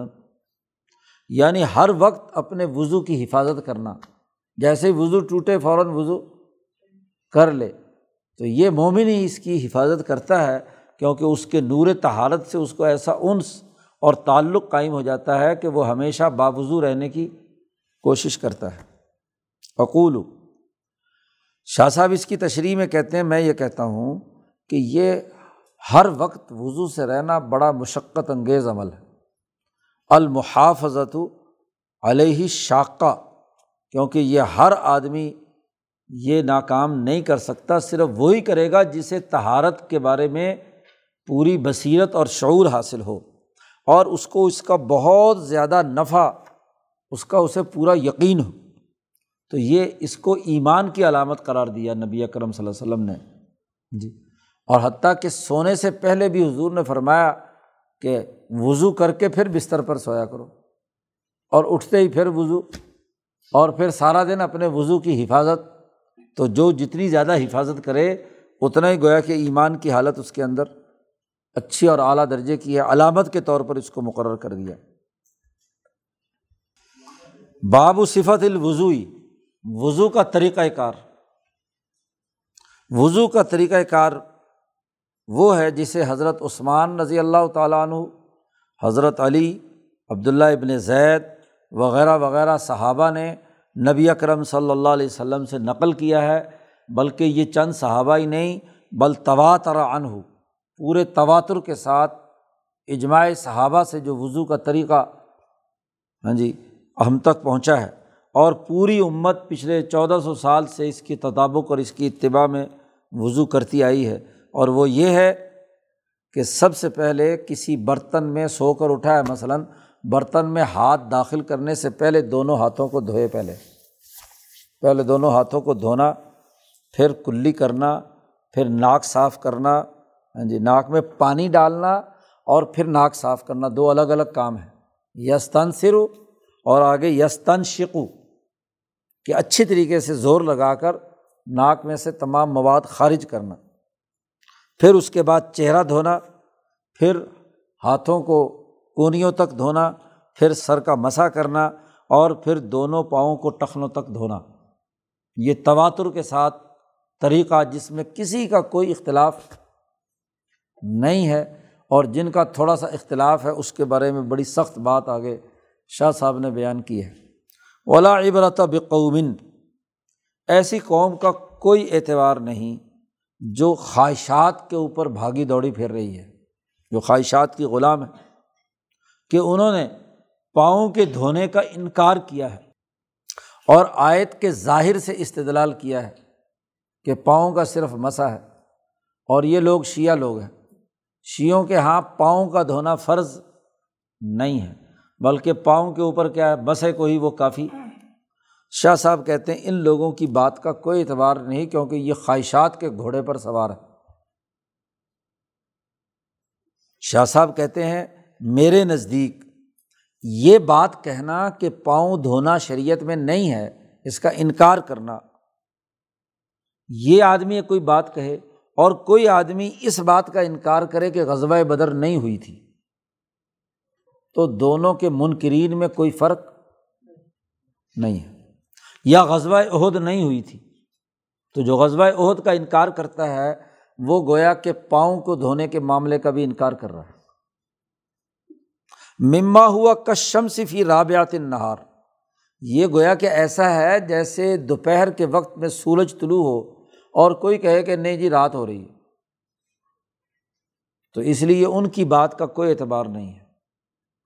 یعنی ہر وقت اپنے وضو کی حفاظت کرنا۔ جیسے وضو ٹوٹے فوراً وضو کر لے۔ تو یہ مومن ہی اس کی حفاظت کرتا ہے کیونکہ اس کے نور تہارت سے اس کو ایسا انس اور تعلق قائم ہو جاتا ہے کہ وہ ہمیشہ باوضو رہنے کی کوشش کرتا ہے۔ اقول۔ شاہ صاحب اس کی تشریح میں کہتے ہیں، میں یہ کہتا ہوں کہ یہ ہر وقت وضو سے رہنا بڑا مشقت انگیز عمل ہے۔ المحافظت علیہ شاقہ کیونکہ یہ ہر آدمی یہ ناکام نہیں کر سکتا، صرف وہی کرے گا جسے تہارت کے بارے میں پوری بصیرت اور شعور حاصل ہو۔ اور اس کو اس کا بہت زیادہ نفع، اس کا اسے پورا یقین ہو۔ تو یہ اس کو ایمان کی علامت قرار دیا نبی اکرم صلی اللہ علیہ وسلم نے۔ جی۔ اور حتیٰ کہ سونے سے پہلے بھی حضور نے فرمایا کہ وضو کر کے پھر بستر پر سویا کرو۔ اور اٹھتے ہی پھر وضو، اور پھر سارا دن اپنے وضو کی حفاظت۔ تو جو جتنی زیادہ حفاظت کرے، اتنا ہی گویا کہ ایمان کی حالت اس کے اندر اچھی اور اعلیٰ درجے کی ہے، علامت کے طور پر اس کو مقرر کر دیا۔ باب و صفت الوضوئی، وضو کا طریقۂ کار۔ وضو کا طریقۂ کار وہ ہے جسے حضرت عثمان رضی اللہ تعالیٰ عنہ، حضرت علی، عبداللہ ابن زید وغیرہ وغیرہ صحابہ نے نبی اکرم صلی اللہ علیہ وسلم سے نقل کیا ہے، بلکہ یہ چند صحابہ ہی نہیں، بل تواتر عن ہو پورے تواتر کے ساتھ اجماع صحابہ سے جو وضو کا طریقہ ہاں جی ہم تک پہنچا ہے۔ اور پوری امت پچھلے چودہ سو سال سے اس کی تطابق اور اس کی اتباع میں وضو کرتی آئی ہے۔ اور وہ یہ ہے کہ سب سے پہلے کسی برتن میں سو کر اٹھا ہے مثلاً برتن میں ہاتھ داخل کرنے سے پہلے دونوں ہاتھوں کو دھوئے پہلے۔ پہلے دونوں ہاتھوں کو دھونا، پھر کلی کرنا، پھر ناک صاف کرنا ہاں جی ناک میں پانی ڈالنا اور پھر ناک صاف کرنا۔ دو الگ الگ کام ہیں۔ یستن سرو اور آگے یستن شکو کہ اچھی طریقے سے زور لگا کر ناک میں سے تمام مواد خارج کرنا۔ پھر اس کے بعد چہرہ دھونا، پھر ہاتھوں کو کونیوں تک دھونا، پھر سر کا مسا کرنا اور پھر دونوں پاؤں کو ٹخنوں تک دھونا۔ یہ تواتر کے ساتھ طریقہ جس میں کسی کا کوئی اختلاف نہیں ہے اور جن کا تھوڑا سا اختلاف ہے، اس کے بارے میں بڑی سخت بات آگے شاہ صاحب نے بیان کی ہے۔ اولا عبرت بقومن ایسی قوم کا کوئی اعتبار نہیں جو خواہشات کے اوپر بھاگی دوڑی پھر رہی ہے، جو خواہشات کی غلام ہے۔ کہ انہوں نے پاؤں کے دھونے کا انکار کیا ہے اور آیت کے ظاہر سے استدلال کیا ہے کہ پاؤں کا صرف مسا ہے اور یہ لوگ شیعہ لوگ ہیں۔ شیوں کے ہاں پاؤں کا دھونا فرض نہیں ہے، بلکہ پاؤں کے اوپر کیا ہے بسے کو ہی وہ کافی۔ شاہ صاحب کہتے ہیں، ان لوگوں کی بات کا کوئی اعتبار نہیں، کیونکہ یہ خواہشات کے گھوڑے پر سوار ہے شاہ صاحب کہتے ہیں میرے نزدیک یہ بات کہنا کہ پاؤں دھونا شریعت میں نہیں ہے، اس کا انکار کرنا۔ یہ آدمی کوئی بات کہے اور کوئی آدمی اس بات کا انکار کرے کہ غزبۂ بدر نہیں ہوئی تھی۔ تو دونوں کے منکرین میں کوئی فرق نہیں ہے۔ یا غزبۂ عہد نہیں ہوئی تھی۔ تو جو غزبۂ عہد کا انکار کرتا ہے، وہ گویا کہ پاؤں کو دھونے کے معاملے کا بھی انکار کر رہا ہے۔ مما ہوا کشم صفی رابعات نہار یہ گویا کہ ایسا ہے جیسے دوپہر کے وقت میں سورج طلوع ہو اور کوئی کہے کہ نہیں جی رات ہو رہی ہے۔ تو اس لیے ان کی بات کا کوئی اعتبار نہیں ہے۔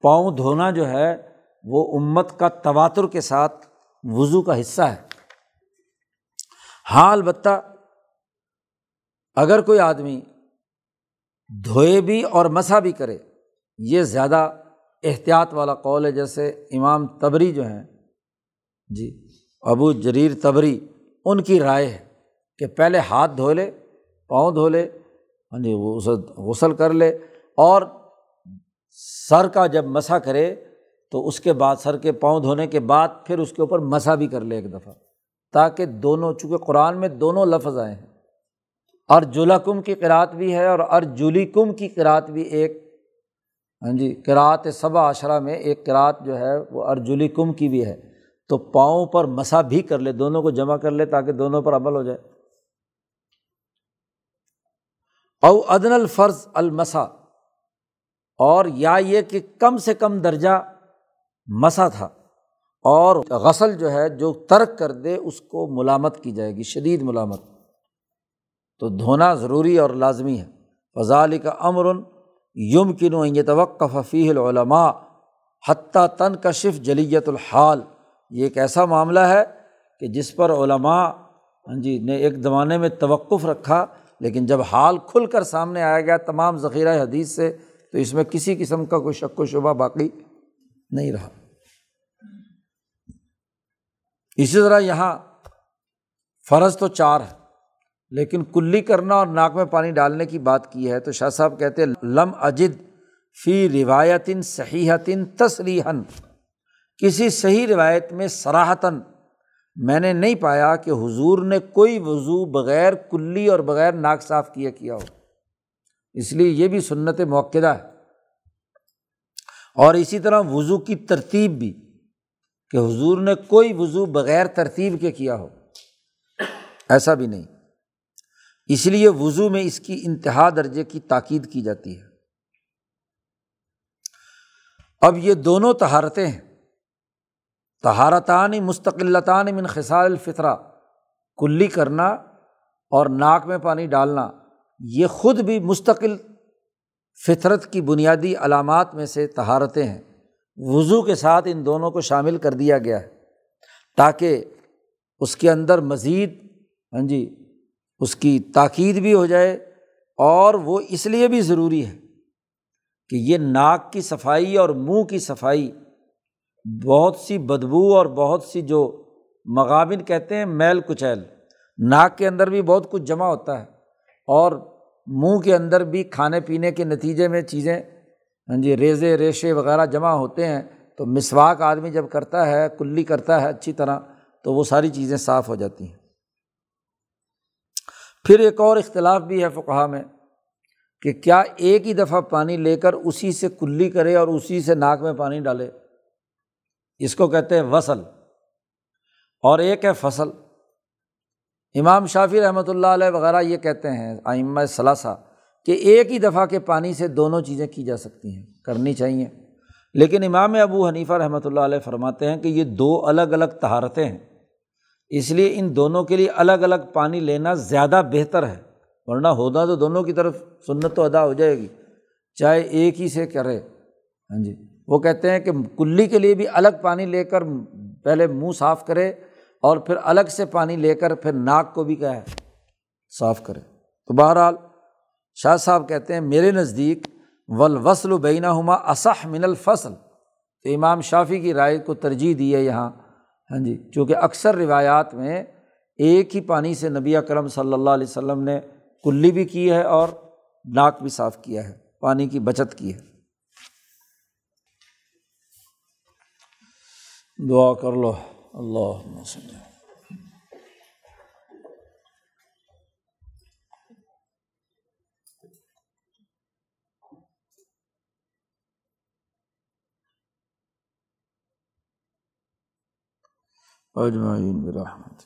پاؤں دھونا جو ہے وہ امت کا تواتر کے ساتھ وضو کا حصہ ہے۔ ہاں البتہ اگر کوئی آدمی دھوئے بھی اور مسا بھی کرے، یہ زیادہ احتیاط والا قول ہے، جیسے امام تبری جو ہیں جی ابو جریر تبری، ان کی رائے ہے کہ پہلے ہاتھ دھو لے، پاؤں دھو لے ہاں جی غسل کر لے اور سر کا جب مسا کرے تو اس کے بعد، سر کے پاؤں دھونے کے بعد پھر اس کے اوپر مسا بھی کر لے ایک دفعہ، تاکہ دونوں، چونکہ قرآن میں دونوں لفظ آئے ہیں۔ ارجلا کم کی قرأت بھی ہے اور ارجلی کم کی قرأت بھی ایک ہاں جی قرأت صبا عشرہ میں ایک قرأت جو ہے وہ ارجلی کم کی بھی ہے۔ تو پاؤں پر مسا بھی کر لے، دونوں کو جمع کر لے تاکہ دونوں پر عمل ہو جائے۔ او ادن الفرض المسا، اور یا یہ کہ کم سے کم درجہ مسا تھا۔ اور غسل جو ہے، جو ترک کر دے، اس کو ملامت کی جائے گی، شدید ملامت۔ تو دھونا ضروری اور لازمی ہے۔ فضال کا امر یم کن و توقف فی العلماء حتیٰ تن کا شف جلیت الحال۔ یہ ایک ایسا معاملہ ہے کہ جس پر علماء ہاں جی نے ایک زمانے میں توقف رکھا، لیکن جب حال کھل کر سامنے آیا گیا تمام ذخیرہ حدیث سے، تو اس میں کسی قسم کا کوئی شک و شبہ باقی نہیں رہا۔ اسی طرح یہاں فرض تو چار ہے لیکن کلی کرنا اور ناک میں پانی ڈالنے کی بات کی ہے تو شاہ صاحب کہتے لم اجد فی روایتن صحیحتن تصریحن کسی صحیح روایت میں سراہتاً میں نے نہیں پایا کہ حضور نے کوئی وضو بغیر کلی اور بغیر ناک صاف کیا کیا ہو۔ اس لیے یہ بھی سنت موقع ہے۔ اور اسی طرح وضو کی ترتیب بھی، کہ حضور نے کوئی وضو بغیر ترتیب کے کیا ہو۔ ایسا بھی نہیں۔ اس لیے وضو میں اس کی انتہا درجے کی تاکید کی جاتی ہے۔ اب یہ دونوں تہارتیں ہیں۔ تہارتان مستقلتان من خسال الفطرہ، کلی کرنا اور ناک میں پانی ڈالنا، یہ خود بھی مستقل فطرت کی بنیادی علامات میں سے تہارتیں ہیں۔ وضو کے ساتھ ان دونوں کو شامل کر دیا گیا ہے تاکہ اس کے اندر مزید ہاں جی اس کی تاکید بھی ہو جائے اور وہ اس لیے بھی ضروری ہے کہ یہ ناک کی صفائی اور منہ کی صفائی بہت سی بدبو اور بہت سی جو مغابن کہتے ہیں میل کچیل، ناک کے اندر بھی بہت کچھ جمع ہوتا ہے اور منہ کے اندر بھی کھانے پینے کے نتیجے میں چیزیں ہاں جی ریزے، ریشے وغیرہ جمع ہوتے ہیں۔ تو مسواک آدمی جب کرتا ہے، کلی کرتا ہے اچھی طرح، تو وہ ساری چیزیں صاف ہو جاتی ہیں۔ پھر ایک اور اختلاف بھی ہے فقہ میں کہ کیا ایک ہی دفعہ پانی لے کر اسی سے کلی کرے اور اسی سے ناک میں پانی ڈالے؟ اس کو کہتے ہیں وصل۔ اور ایک ہے فصل۔ امام شافی رحمۃ اللہ علیہ وغیرہ یہ کہتے ہیں آئمہ ثلاثہ، کہ ایک ہی دفعہ کے پانی سے دونوں چیزیں کی جا سکتی ہیں، کرنی چاہیے۔ لیکن امام ابو حنیفہ رحمۃ اللہ علیہ فرماتے ہیں کہ یہ دو الگ الگ تہارتیں ہیں۔ اس لیے ان دونوں کے لیے الگ الگ پانی لینا زیادہ بہتر ہے، ورنہ ہونا تو دونوں کی طرف سنت تو ادا ہو جائے گی۔ چاہے ایک ہی سے کرے۔ ہاں جی۔ وہ کہتے ہیں کہ کلی کے لیے بھی الگ پانی لے کر پہلے منہ صاف کرے اور پھر الگ سے پانی لے کر پھر ناک کو بھی کیا ہے، صاف کرے۔ تو بہرحال شاہ صاحب کہتے ہیں، میرے نزدیک ولوسل و بینہ ہما اصح من الفصل۔ تو امام شافی کی رائے کو ترجیح دی ہے یہاں۔ ہاں جی چونکہ اکثر روایات میں ایک ہی پانی سے نبی اکرم صلی اللہ علیہ وسلم نے کلی بھی کی ہے اور ناک بھی صاف کیا ہے، پانی کی بچت کی ہے۔ دعا کر لو۔ اللہ اجمعین برحمت